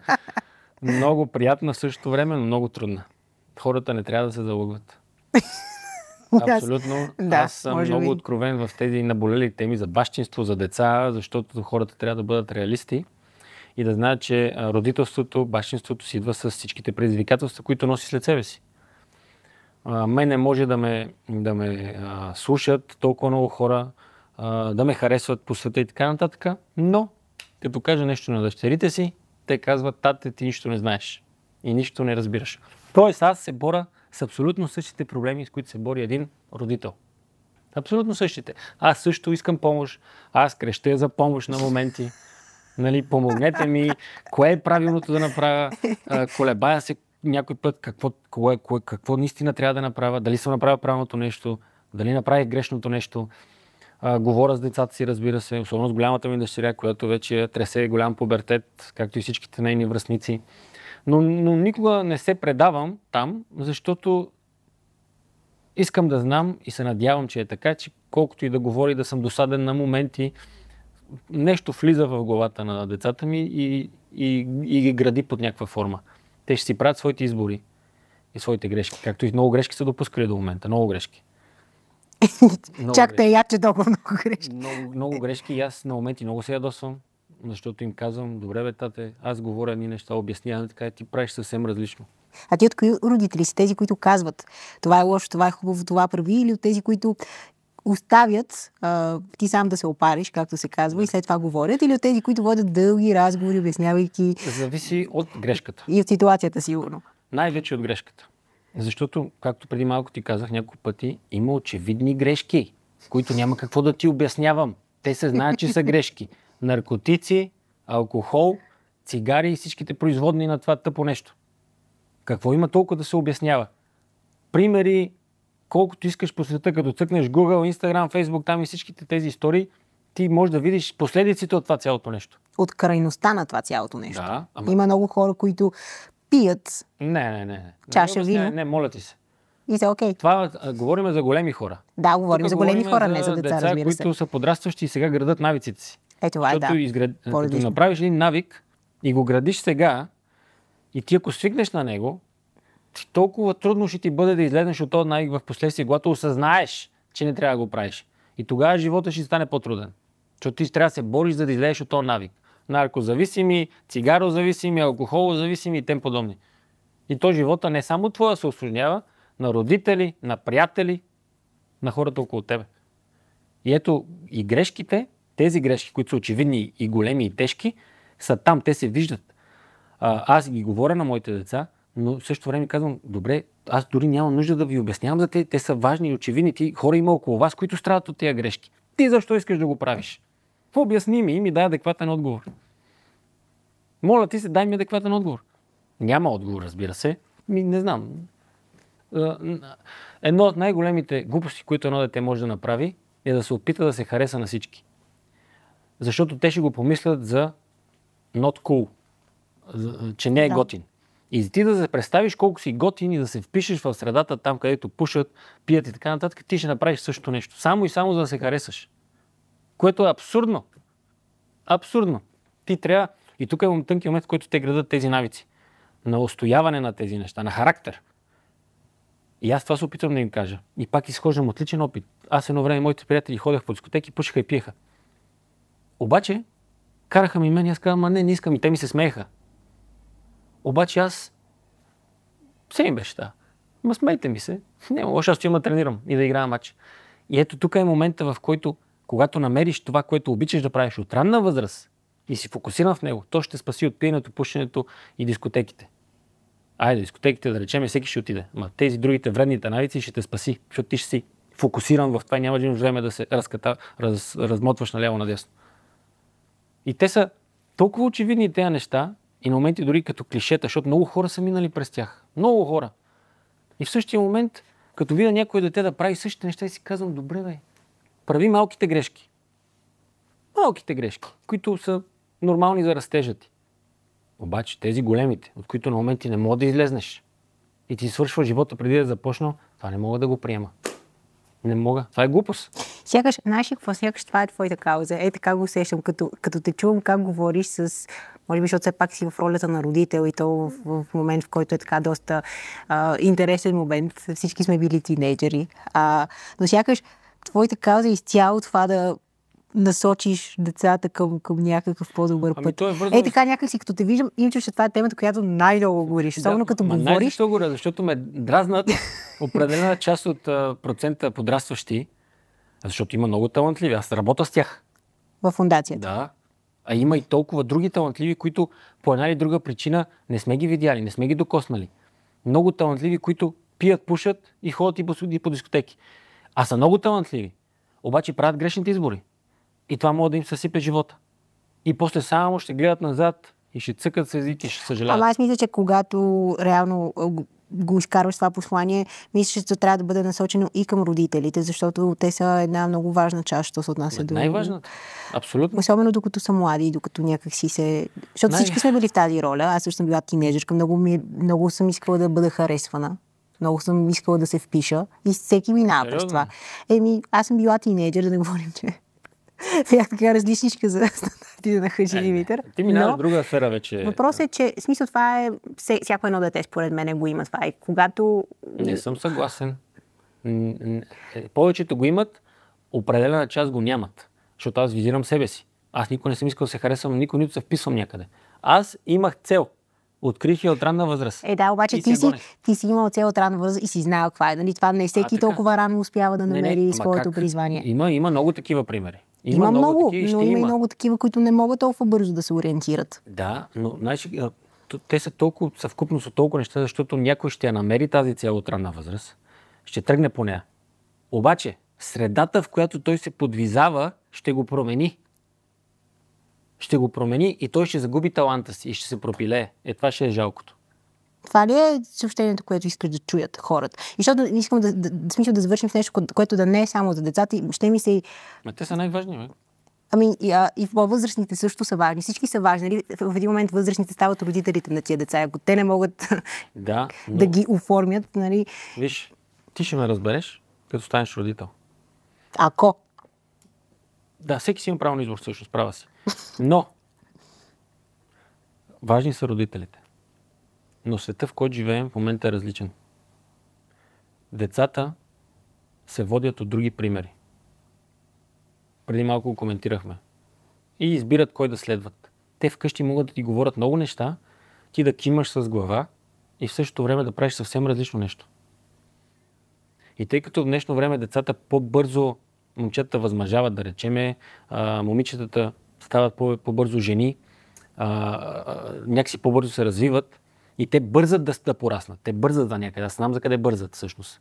Много приятна в същото време, но много трудна. Хората не трябва да се залъгват. Абсолютно. Да, Аз съм много би. откровен в тези наболели теми за бащинство, за деца, защото хората трябва да бъдат реалисти и да знаят, че родителството, бащинството си идва с всичките предизвикателства, които носи след себе си. А, мене може да ме, да ме а, слушат толкова много хора, а, да ме харесват по света и така нататък, но като кажа нещо на дъщерите си, те казват, тате, ти нищо не знаеш и нищо не разбираш. Тоест аз се боря с абсолютно същите проблеми, с които се бори един родител. Абсолютно същите. Аз също искам помощ. Аз крещя за помощ на моменти. Нали, помогнете ми. Кое е правилното да направя? Колебая се някой път какво, кое, кое, какво наистина трябва да направя. Дали съм направил правилното нещо. Дали направих грешното нещо. А, говоря с децата си, разбира се. Особено с голямата ми дъщеря, която вече тресе голям пубертет, както и всичките нейни връзници. Но, но никога не се предавам там, защото искам да знам и се надявам, че е така, че колкото и да говори да съм досаден на моменти, нещо влиза в главата на децата ми и, и, и ги гради под някаква форма. Те ще си правят своите избори и своите грешки, както и много грешки са допускали до момента. Много грешки. Много Чак те я, че толкова много грешки. Много, много грешки и аз на моменти много се ядосвам, защото им казвам, добре бе, тате, аз говоря едни неща, обяснявам, така ти правиш съвсем различно. А ти от кои родители си? Тези, които казват това е лошо, това е хубаво, това прави или от тези, които оставят а, ти сам да се опариш, както се казва, и след това говорят, или от тези, които водят дълги разговори, обяснявайки Зависи от грешката. и от ситуацията, сигурно. Най-вече от грешката. Защото, както преди малко ти казах няколко пъти, има очевидни грешки, които няма какво да ти обяснявам. Те се знаят, че са грешки. Наркотици, алкохол, цигари и всичките производни на това тъпо нещо. Какво има толкова да се обяснява? Примери, колкото искаш по света, като цъкнеш Google, Instagram, Facebook, там и всичките тези истории, ти можеш да видиш последиците от това цялото нещо. От крайността на това цялото нещо. Да, ама- Има много хора, които пият Не, не, не. не. Чаша Не, вино? Не, не, моля ти се. и са окей. Това а, говорим за големи хора. Да, говорим Тук за големи хора, не за деца, разбира се. които са подрастващи и сега градат навиците си. Е, това е, Защото да. изград... като направиш един навик и го градиш сега, и ти ако свикнеш на него, ти толкова трудно ще ти бъде да излезеш от този навик в последствие, когато осъзнаеш, че не трябва да го правиш. И тогава живота ще стане по-труден. Защото ти трябва да се бориш, за да излезеш от този навик. Наркозависими, цигарозависими, алкохолозависими и тем подобни. И то живота не само твоя се осложнява, на родители, на приятели, на хората около тебе. И ето, и грешките, тези грешки, които са очевидни и големи и тежки, са там, те се виждат. А, аз ги говоря на моите деца, но в същото време казвам, добре, аз дори нямам нужда да ви обяснявам за те, те са важни и очевидни. Ти хора има около вас, които страдат от тези грешки. Ти защо искаш да го правиш? Обясни ми и ми дай адекватен отговор. Моля ти се, дай ми адекватен отговор. Няма отговор, разбира се. Ми, не знам. Едно от най-големите глупости, които едно дете може да направи, е да се опита да се хареса на всички. Защото те ще го помислят за not cool, че не е да. готин. И ти да се представиш колко си готин и да се впишеш в средата там, където пушат, пият и така нататък, ти ще направиш също нещо. Само и само за да се харесаш. Което е абсурдно. Абсурдно. Ти трябва... И тук е тънки момент, в който те градат тези навици. На устояване на тези неща, на характер. И аз това се опитвам да им кажа. И пак изхождам отличен опит. Аз едно време моите приятели ходех по дискотеки, пушиха и пиеха. Обаче, караха ми мен и аз казвам, а не, не искам. И те ми се смееха. Обаче аз все им беше. Ма смейте ми се. Няма лошо, аз има тренирам и да играя матч. И ето тук е момента, в който, когато намериш това, което обичаш да правиш от ранна възраст и си фокусиран в него, то ще спаси от пиенето, пушенето и дискотеките. Айде, дискотеките да речем, всеки ще отиде. Ма тези другите вредните навици ще те спаси, защото ти ще си фокусиран в това и няма да имаш време да се разката, раз, размотваш наляво надесно. И те са толкова очевидни тези неща и на моменти дори като клишета, защото много хора са минали през тях. Много хора. И в същия момент, като видя някой дете да прави същите неща, и си казвам, добре, бе, прави малките грешки. Малките грешки, които са нормални за растежа ти. Обаче тези големите, от които на моменти не мога да излезнеш и ти свършва живота преди да започна, това не мога да го приема. Не мога. Това е глупост. Сякаш, знаеш ли какво? Сякаш това е твоята кауза. Е, така го усещам. Като, като те чувам как говориш с... Може би, защото все пак си в ролята на родител и то в, в момент, в който е така доста а, интересен момент. Всички сме били тинейджери. А, но сякаш твоята кауза е изцяло това да насочиш децата към, към някакъв по-добър ами, път. Е, вързано... е, така някак си, като те виждам, иначе, че това е темата, която най-много говориш. Особено да, като говориш. Знаеш защо говоря? Защото ме дразнат определена част от а, процента подрастващи, защото има много талантливи. Аз работя с тях. В фундацията. Да. А има и толкова други талантливи, които по една или друга причина не сме ги видяли, не сме ги докоснали. Много талантливи, които пият, пушат и ходят и по, и по дискотеки. А са много талантливи. Обаче правят грешните избори. И това може да им съсипе живота. И после само ще гледат назад и ще цъкат се език и ще съжаляват. Ама аз мисля, че когато реално го изкарваш това послание, мисля, че трябва да бъде насочено и към родителите, защото те са една много важна част, що се отнася до... Най-важната. Абсолютно. Особено докато са млади, докато някак си се... Защото Най... всички сме били в тази роля. Аз също съм била тинейджерка. Много, ми, много съм искала да бъда харесвана. Много съм искала да се впиша. И всеки минава през това. Еми, аз съм била тинейджер, да не говорим, че бях така различничка за стандартите на Хаджи Димитър. Ти минава в друга сфера вече. Въпросът е, че смисъл това е, всяко едно дете според мен го има това. И когато... Не съм съгласен. Е, повечето го имат, определена част го нямат. Защото аз визирам себе си. Аз никой не съм искал да се харесвам, никой нито се вписвам някъде. Аз имах цел. Открих я от ранна възраст. Е, да, обаче ти си, ти си имал цел от ранна възраст и си знаел каква е. Нали? Това не всеки а, толкова рано успява да намери не, не, своето как? призвание. Има, има много такива примери. Има, има много, много такива, но има и много такива, които не могат толкова бързо да се ориентират. Да, но знаеш, те са толкова съвкупност от толкова неща, защото някой ще я намери тази цяло от ранна възраст, ще тръгне по нея. Обаче, средата, в която той се подвизава, ще го промени. Ще го промени и той ще загуби таланта си и ще се пропилее. Е, това ще е жалкото. Това ли е съобщението, което искаш да чуят хората? И защото искам да, да, да, смисъл да завършим с нещо, което да не е само за децата. Ще ми се... Ма те са най-важни, бе. Ами и, а, и възрастните също са важни. Всички са важни. Нали? В един момент възрастните стават родителите на тия деца. Ако те не могат да, но... да ги оформят, нали... Виж, ти ще ме разбереш, като станеш родител. Ако? Да, всеки си има право на избор, всъщност, права си. Но, важни са родителите. Но света, в който живеем, в момента е различен. Децата се водят от други примери. Преди малко го коментирахме. И избират кой да следват. Те вкъщи могат да ти говорят много неща, ти да кимаш с глава и в същото време да правиш съвсем различно нещо. И тъй като в днешно време децата по-бързо, момчетата възмъжават, да речеме, а, момичетата стават по-бързо жени, а, а, някакси по-бързо се развиват, и те бързат да, да пораснат. Те бързат да някъде. Аз знам за къде бързат всъщност.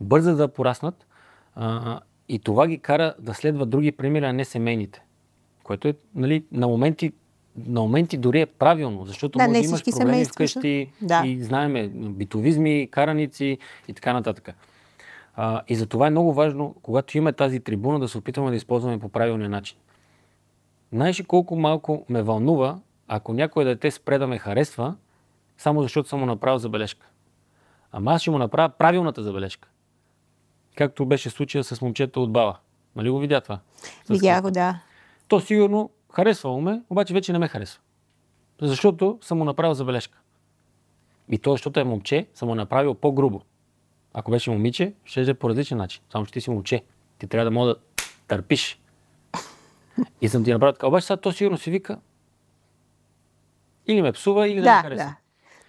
Бързат да пораснат а, и това ги кара да следват други примери, а не семейните. Което е нали, на моменти на моменти дори е правилно, защото Да, може да имаш проблеми вкъщи Да. и знаеме битовизми, караници и така нататък. А, и затова е много важно, когато имаме тази трибуна, да се опитваме да използваме по правилния начин. Знаеш ли колко малко ме вълнува, ако някое дете спре да ме харесва, само защото съм му направил забележка. Ама аз ще му направя правилната забележка. Както беше случая с момчето от Бала. Нали го видя това? С Видях го, да. то сигурно харесва ме, обаче вече не ме харесва. Защото съм му направил забележка. И то, защото е момче, съм му направил по-грубо. Ако беше момиче, ще е по различен начин. Само, че ти си момче. Ти трябва да мога да търпиш. И съм ти направил така. Обаче сега то сигурно си вика или ме псува, или не ме Да, харесва. да.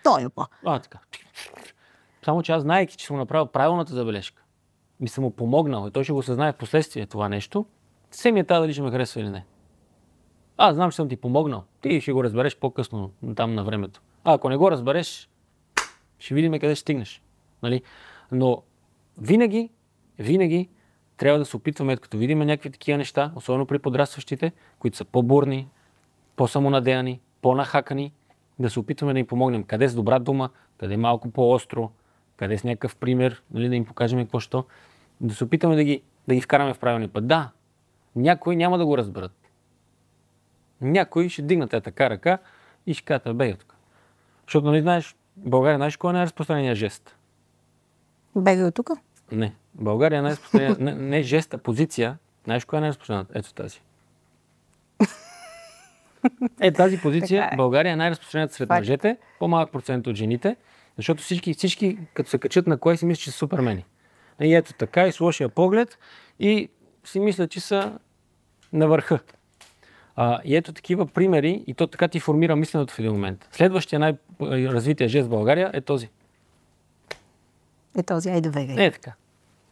Той е по. А, така. Само, че аз знаеки, че съм му направил правилната забележка, ми съм му помогнал и той ще го съзнае в последствие това нещо, се ми е тази дали ще ме харесва или не. Аз знам, че съм ти помогнал. Ти ще го разбереш по-късно, там на времето. А ако не го разбереш, ще видим къде ще стигнеш. Нали? Но винаги, винаги трябва да се опитваме, като видим някакви такива неща, особено при подрастващите, които са по-бурни, по-самонадеяни, по-нахакани, да се опитваме да им помогнем. Къде с добра дума, къде малко по-остро, къде с някакъв пример, нали, да им покажем какво що. Да се опитаме да ги, да ги вкараме в правилния път. Да, някои няма да го разберат. Някои ще дигнат е така ръка и ще кажат, бей тук. Защото, нали знаеш, България знаеш кой е най-разпространения жест? Бегай от тук. Не. България е най-разпространения, не, не жест, а позиция. Знаеш коя е най-разпространената? Ето тази. Е, тази позиция Така е. България е най-разпространената сред Факт. мъжете, по-малък процент от жените, защото всички, всички като се качат на кое си мислят, че са супермени. И ето така, и с лошия поглед, и си мислят, че са на върха. А, и ето такива примери, и то така ти формира мисленето в един момент. Следващия най-развития жест в България е този. Е този, айде бегай. Е така.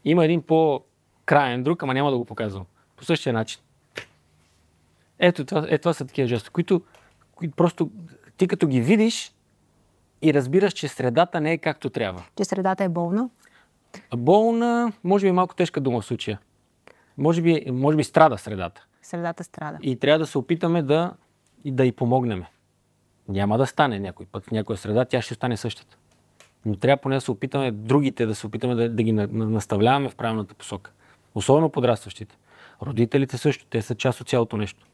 Има един по-краен друг, ама няма да го показвам. По същия начин. Ето това, е, това са такива жести, които, които просто ти като ги видиш и разбираш, че средата не е както трябва. Че средата е болна. Болна, може би е малко тежка дума в случая. Може би, може би страда средата. Средата страда. И трябва да се опитаме да, да й помогнем. Няма да стане някой път в някоя среда, тя ще стане същата. Но трябва поне да се опитаме, другите да се опитаме да, да ги на- на- наставляваме в правилната посока. Особено подрастващите. Родителите също, те са част от цялото нещо.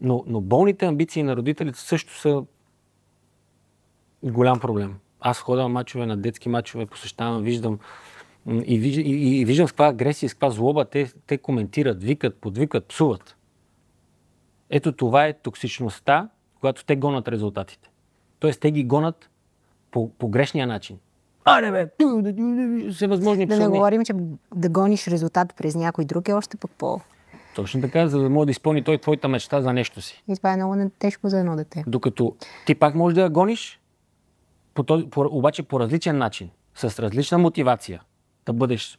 Но, но болните амбиции на родителите също са голям проблем. Аз ходя на мачове, на детски мачове, посещавам, виждам и, виж, и, и, виждам с каква агресия, с каква злоба те, те коментират, викат, подвикват, псуват. Ето това е токсичността, когато те гонат резултатите. Тоест те ги гонат по, по грешния начин. Аре бе, ту, да, да, не говорим, че да гониш резултат през някой друг е още пък по... Точно така, за да може да изпълни той твоята мечта за нещо си. И това е много тежко за едно дете. Докато ти пак можеш да я гониш, по този, по, обаче по различен начин, с различна мотивация, да бъдеш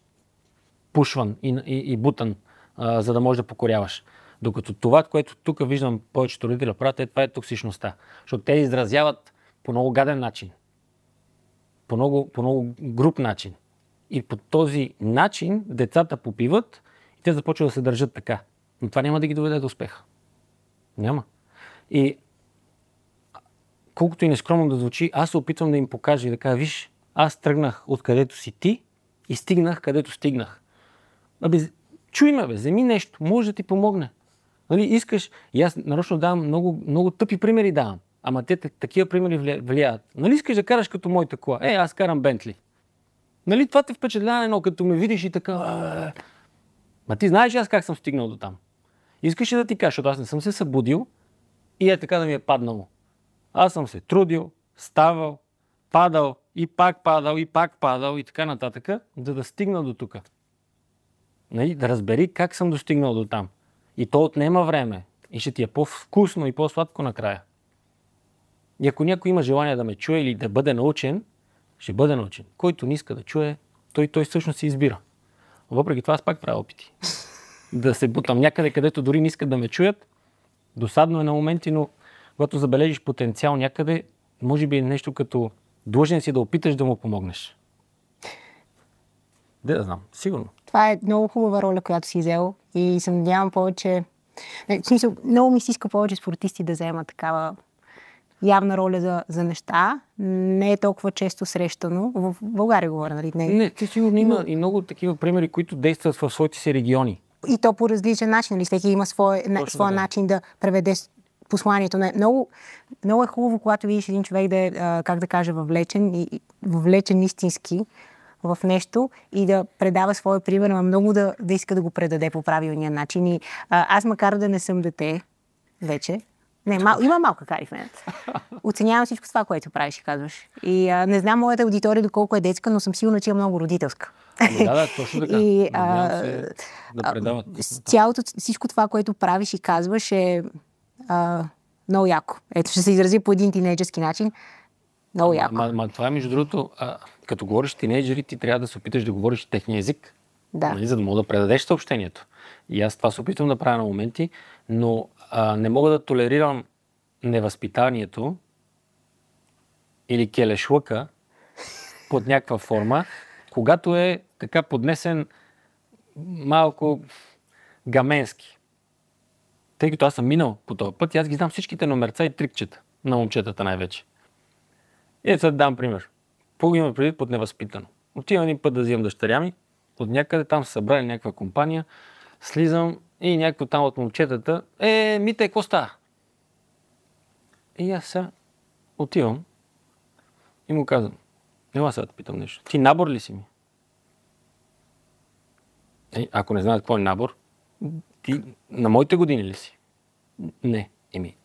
пушван и, и, и бутан, а, за да можеш да покоряваш. Докато това, което тук виждам повечето родители правят, е, това е токсичността. Защото те изразяват по много гаден начин. По много, по много груп начин. И по този начин децата попиват и те започват да се държат така. Но това няма да ги доведе до успеха. Няма. И колкото и нескромно да звучи, аз се опитвам да им покажа и да кажа, виж, аз тръгнах откъдето си ти и стигнах където стигнах. Абе, чуй ме, бе, вземи нещо, може да ти помогне. Нали, искаш, и аз нарочно давам много, много тъпи примери давам, ама те та- такива примери влияят. Нали искаш да караш като моята кола? Е, аз карам Бентли. Нали това те впечатлява едно, като ме видиш и така. «А, Ма ти знаеш аз как съм стигнал до там? Искаш да ти кажа, защото аз не съм се събудил и е така да ми е паднало. Аз съм се трудил, ставал, падал и пак падал и пак падал и така нататък, за да стигна до тук. Нали? Да разбери как съм достигнал до там. И то отнема време. И ще ти е по-вкусно и по-сладко накрая. И ако някой има желание да ме чуе или да бъде научен, ще бъде научен. Който не иска да чуе, той, той всъщност се избира. Въпреки това аз пак правя опити. Да се бутам някъде, където дори не искат да ме чуят. Досадно е на моменти, но когато забележиш потенциал някъде, може би е нещо като длъжен си да опиташ да му помогнеш. Де да знам, сигурно. Това е много хубава роля, която си взел и се надявам повече в смисъл, много ми се иска повече спортисти да вземат такава явна роля за, за неща. Не е толкова често срещано. В България говоря, нали? Не, Не, ти сигурно има и много такива примери, които действат в своите си региони. и то по различен начин. Нали? Всеки има свой, на, своя така. начин да преведе посланието. Не, много, много е хубаво, когато видиш един човек да е, как да кажа, въвлечен, и, въвлечен истински в нещо и да предава своя пример, а много да, да иска да го предаде по правилния начин. И, а, аз, макар да не съм дете вече, не, мал, има малка кари в мен. Оценявам всичко това, което правиш и казваш. И а, не знам моята аудитория доколко е детска, но съм сигурна, че е много родителска. Ами да, да, точно така. И, а, се да предават. Цялото, всичко това, което правиш и казваш е а, много яко. Ето, ще се изрази по един тинейджерски начин. Много яко. Ма, ма, това е между другото, а, като говориш тинейджери, ти трябва да се опиташ да говориш техния език. Да. Нали, за да мога да предадеш съобщението. И аз това се опитвам да правя на моменти, но а, не мога да толерирам невъзпитанието или келешлъка под някаква форма, когато е така поднесен малко гаменски. Тъй като аз съм минал по този път аз ги знам всичките номерца и трикчета на момчетата най-вече. И ето сега да дам пример. Какво предвид под невъзпитано? Отивам един път да взимам дъщеря ми, от някъде там са събрали някаква компания, слизам и някой там от момчетата, е, мите, какво става? И аз сега отивам и му казвам, ела сега да питам нещо. Ти набор ли си ми? Е, ако не знаят какво е набор, ти на моите години ли си? Не. Еми,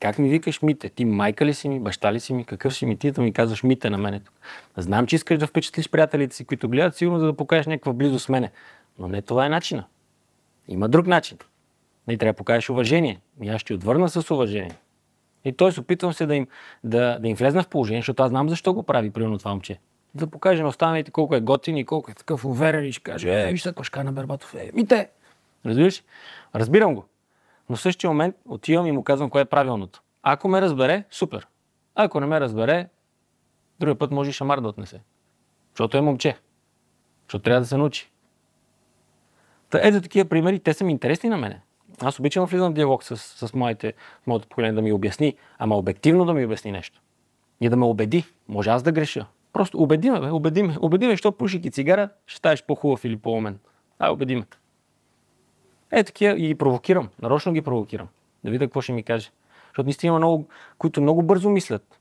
как ми викаш Мите? Ти майка ли си ми, баща ли си ми, какъв си ми ти да ми казваш Мите на мене тук? Знам, че искаш да впечатлиш приятелите си, които гледат, сигурно за да покажеш някаква близост с мене. Но не това е начина. Има друг начин. Не трябва да покажеш уважение. И аз ще отвърна с уважение. И той се опитвам се да им, да, да им влезна в положение, защото аз знам защо го прави, примерно това момче. Да покаже на останалите колко е готин и колко е такъв уверен и ще каже, е, виж сега кошка на Бербатов, е, мите. Разбираш? Разбирам го. Но в същия момент отивам и му казвам кое е правилното. Ако ме разбере, супер. Ако не ме разбере, другия път може и шамар да отнесе. Защото е момче. Защото трябва да се научи. Та, ето такива примери, те са ми интересни на мене. Аз обичам влизам в диалог с, с моите, моето поколение да ми обясни, ама обективно да ми обясни нещо. И да ме убеди. Може аз да греша. Просто убеди ме, бе, убеди ме. Убеди ме, що пушики цигара, ще ставаш по-хубав или по-умен. А, убеди ме. Е, такива и ги провокирам. Нарочно ги провокирам. Да видя какво ще ми каже. Защото наистина има много, които много бързо мислят.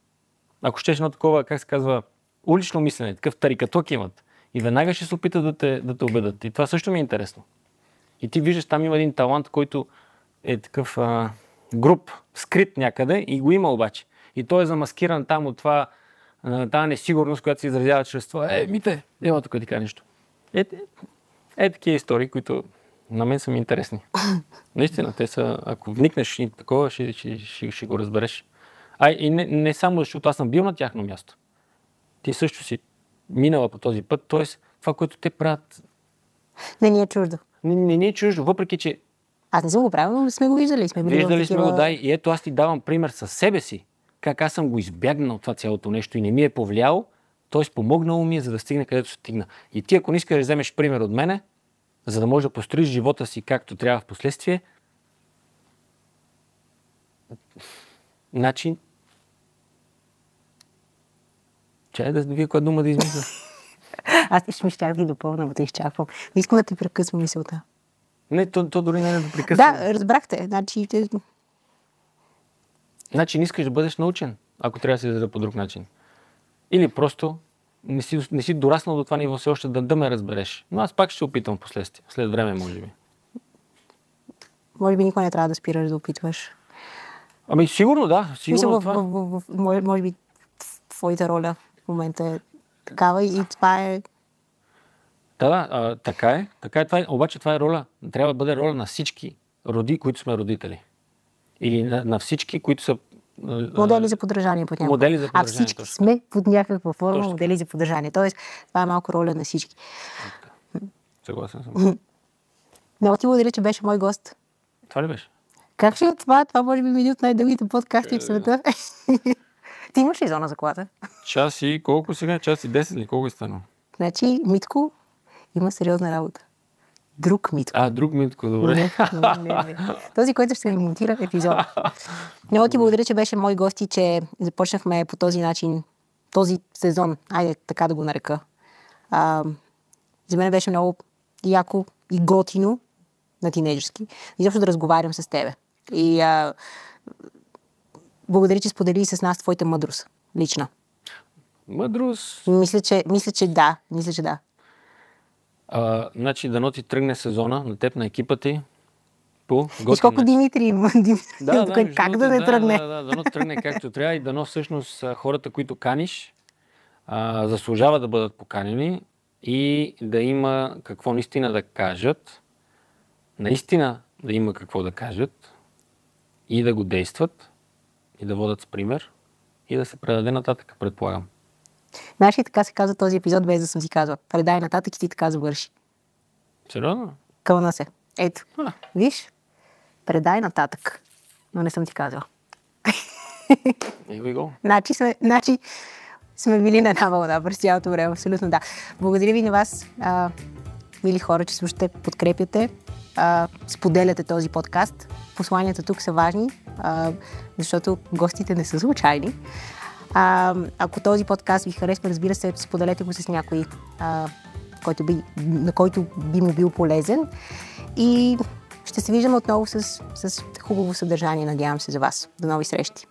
Ако щеш едно такова, как се казва, улично мислене, такъв тарикаток имат. И веднага ще се опитат да те, да те убедат. И това също ми е интересно. И ти виждаш, там има един талант, който е такъв а, груп, скрит някъде и го има обаче. И той е замаскиран там от това, а, тази несигурност, която се изразява чрез това. Е, мите, ела тук ти кажа нещо. Е, е, е такива истории, които на мен са ми интересни. Наистина, те са, ако вникнеш и такова, ще, ще, ще, ще го разбереш. А и не, не само защото аз съм бил на тяхно място. Ти също си минала по този път, т.е. това, което те правят, Не ни е чуждо. не, не ни е чуждо, въпреки че Аз не съм го правил, но сме го виждали. Сме Виждали сме такива- го, да, и ето аз ти давам пример със себе си, как аз съм го избягнал това цялото нещо и не ми е повлияло, т.е. помогнало ми е, за да стигне където стигна. И ти, ако не искаш да вземеш пример от мене, за да можеш да построиш живота си както трябва в последствие, значи... Чай да видя коя дума да измисля. Аз ще ми щях да ги допълна, но те изчаквам. Не искам да ти прекъсвам мисълта. Не, то, то дори не е да прекъсвам. Да, разбрахте. Значи, те... Значи не искаш да бъдеш научен, ако трябва да се изразя по друг начин. Или просто не си, не си дораснал до това ниво все още да, да ме разбереш. Но аз пак ще опитам в последствие. След време, може би. може би никой не трябва да спираш да опитваш. Ами сигурно да. В Сигурно Смисъл, в, това. в, в, в, може, може би твоята роля в момента е такава и това е... Да, да, а, така е. Така е. Това е. Обаче това е роля. Трябва да бъде роля на всички роди, които сме родители. Или на, на всички, които са а, Модели за подражание под някаква. Модели за А подражание, всички точно. сме под някаква форма Точно. модели за подражание. Тоест, това е малко роля на всички. Съгласен съм. Много ти благодаря, че беше мой гост. това ли беше? Как ще е това? Това може би ми един от най-дългите подкасти в света. ти имаш ли зона за колата? Час и колко сега? Час и 10 ли? Колко е станало? Значи, Митко има сериозна работа. Друг Митко. А, друг Митко, добре. Не, не, не. Този, който ще ни монтира епизод. Много ти благодаря, че беше мой гост и че започнахме по този начин този сезон. Айде така да го нарека. А, за мен беше много яко и готино на тинейджерски. И защо да разговарям с тебе. И а, благодаря, че сподели с нас твоята мъдрост. Лична. Мъдрост. Мисля, че, мисля, че да. Мисля, че да. А, значи, дано ти тръгне сезона на теб, на екипа ти. По И колко Димитри има. Да, да, как между да не другото, тръгне? Да, да, дано тръгне както трябва и дано всъщност хората, които каниш, а, заслужават да бъдат поканени и да има какво наистина да кажат, наистина да има какво да кажат и да го действат и да водят с пример и да се предаде нататък, предполагам. Знаеш ли, така се казва този епизод, без да съм си казала. Предай нататък и ти така завърши. Сериозно? Кълна се. Ето. А. Виж? Предай нататък. Но не съм ти казала. Here we go. Значи сме, значи сме били на една вълна през цялото време. Абсолютно да. Благодаря ви на вас, а, мили хора, че слушате, подкрепяте, а, споделяте този подкаст. Посланията тук са важни, а, защото гостите не са случайни. А, ако този подкаст ви харесва, разбира се, споделете го с някой, а, който би, на който би му бил полезен. И ще се виждаме отново с, с хубаво съдържание, надявам се за вас. До нови срещи!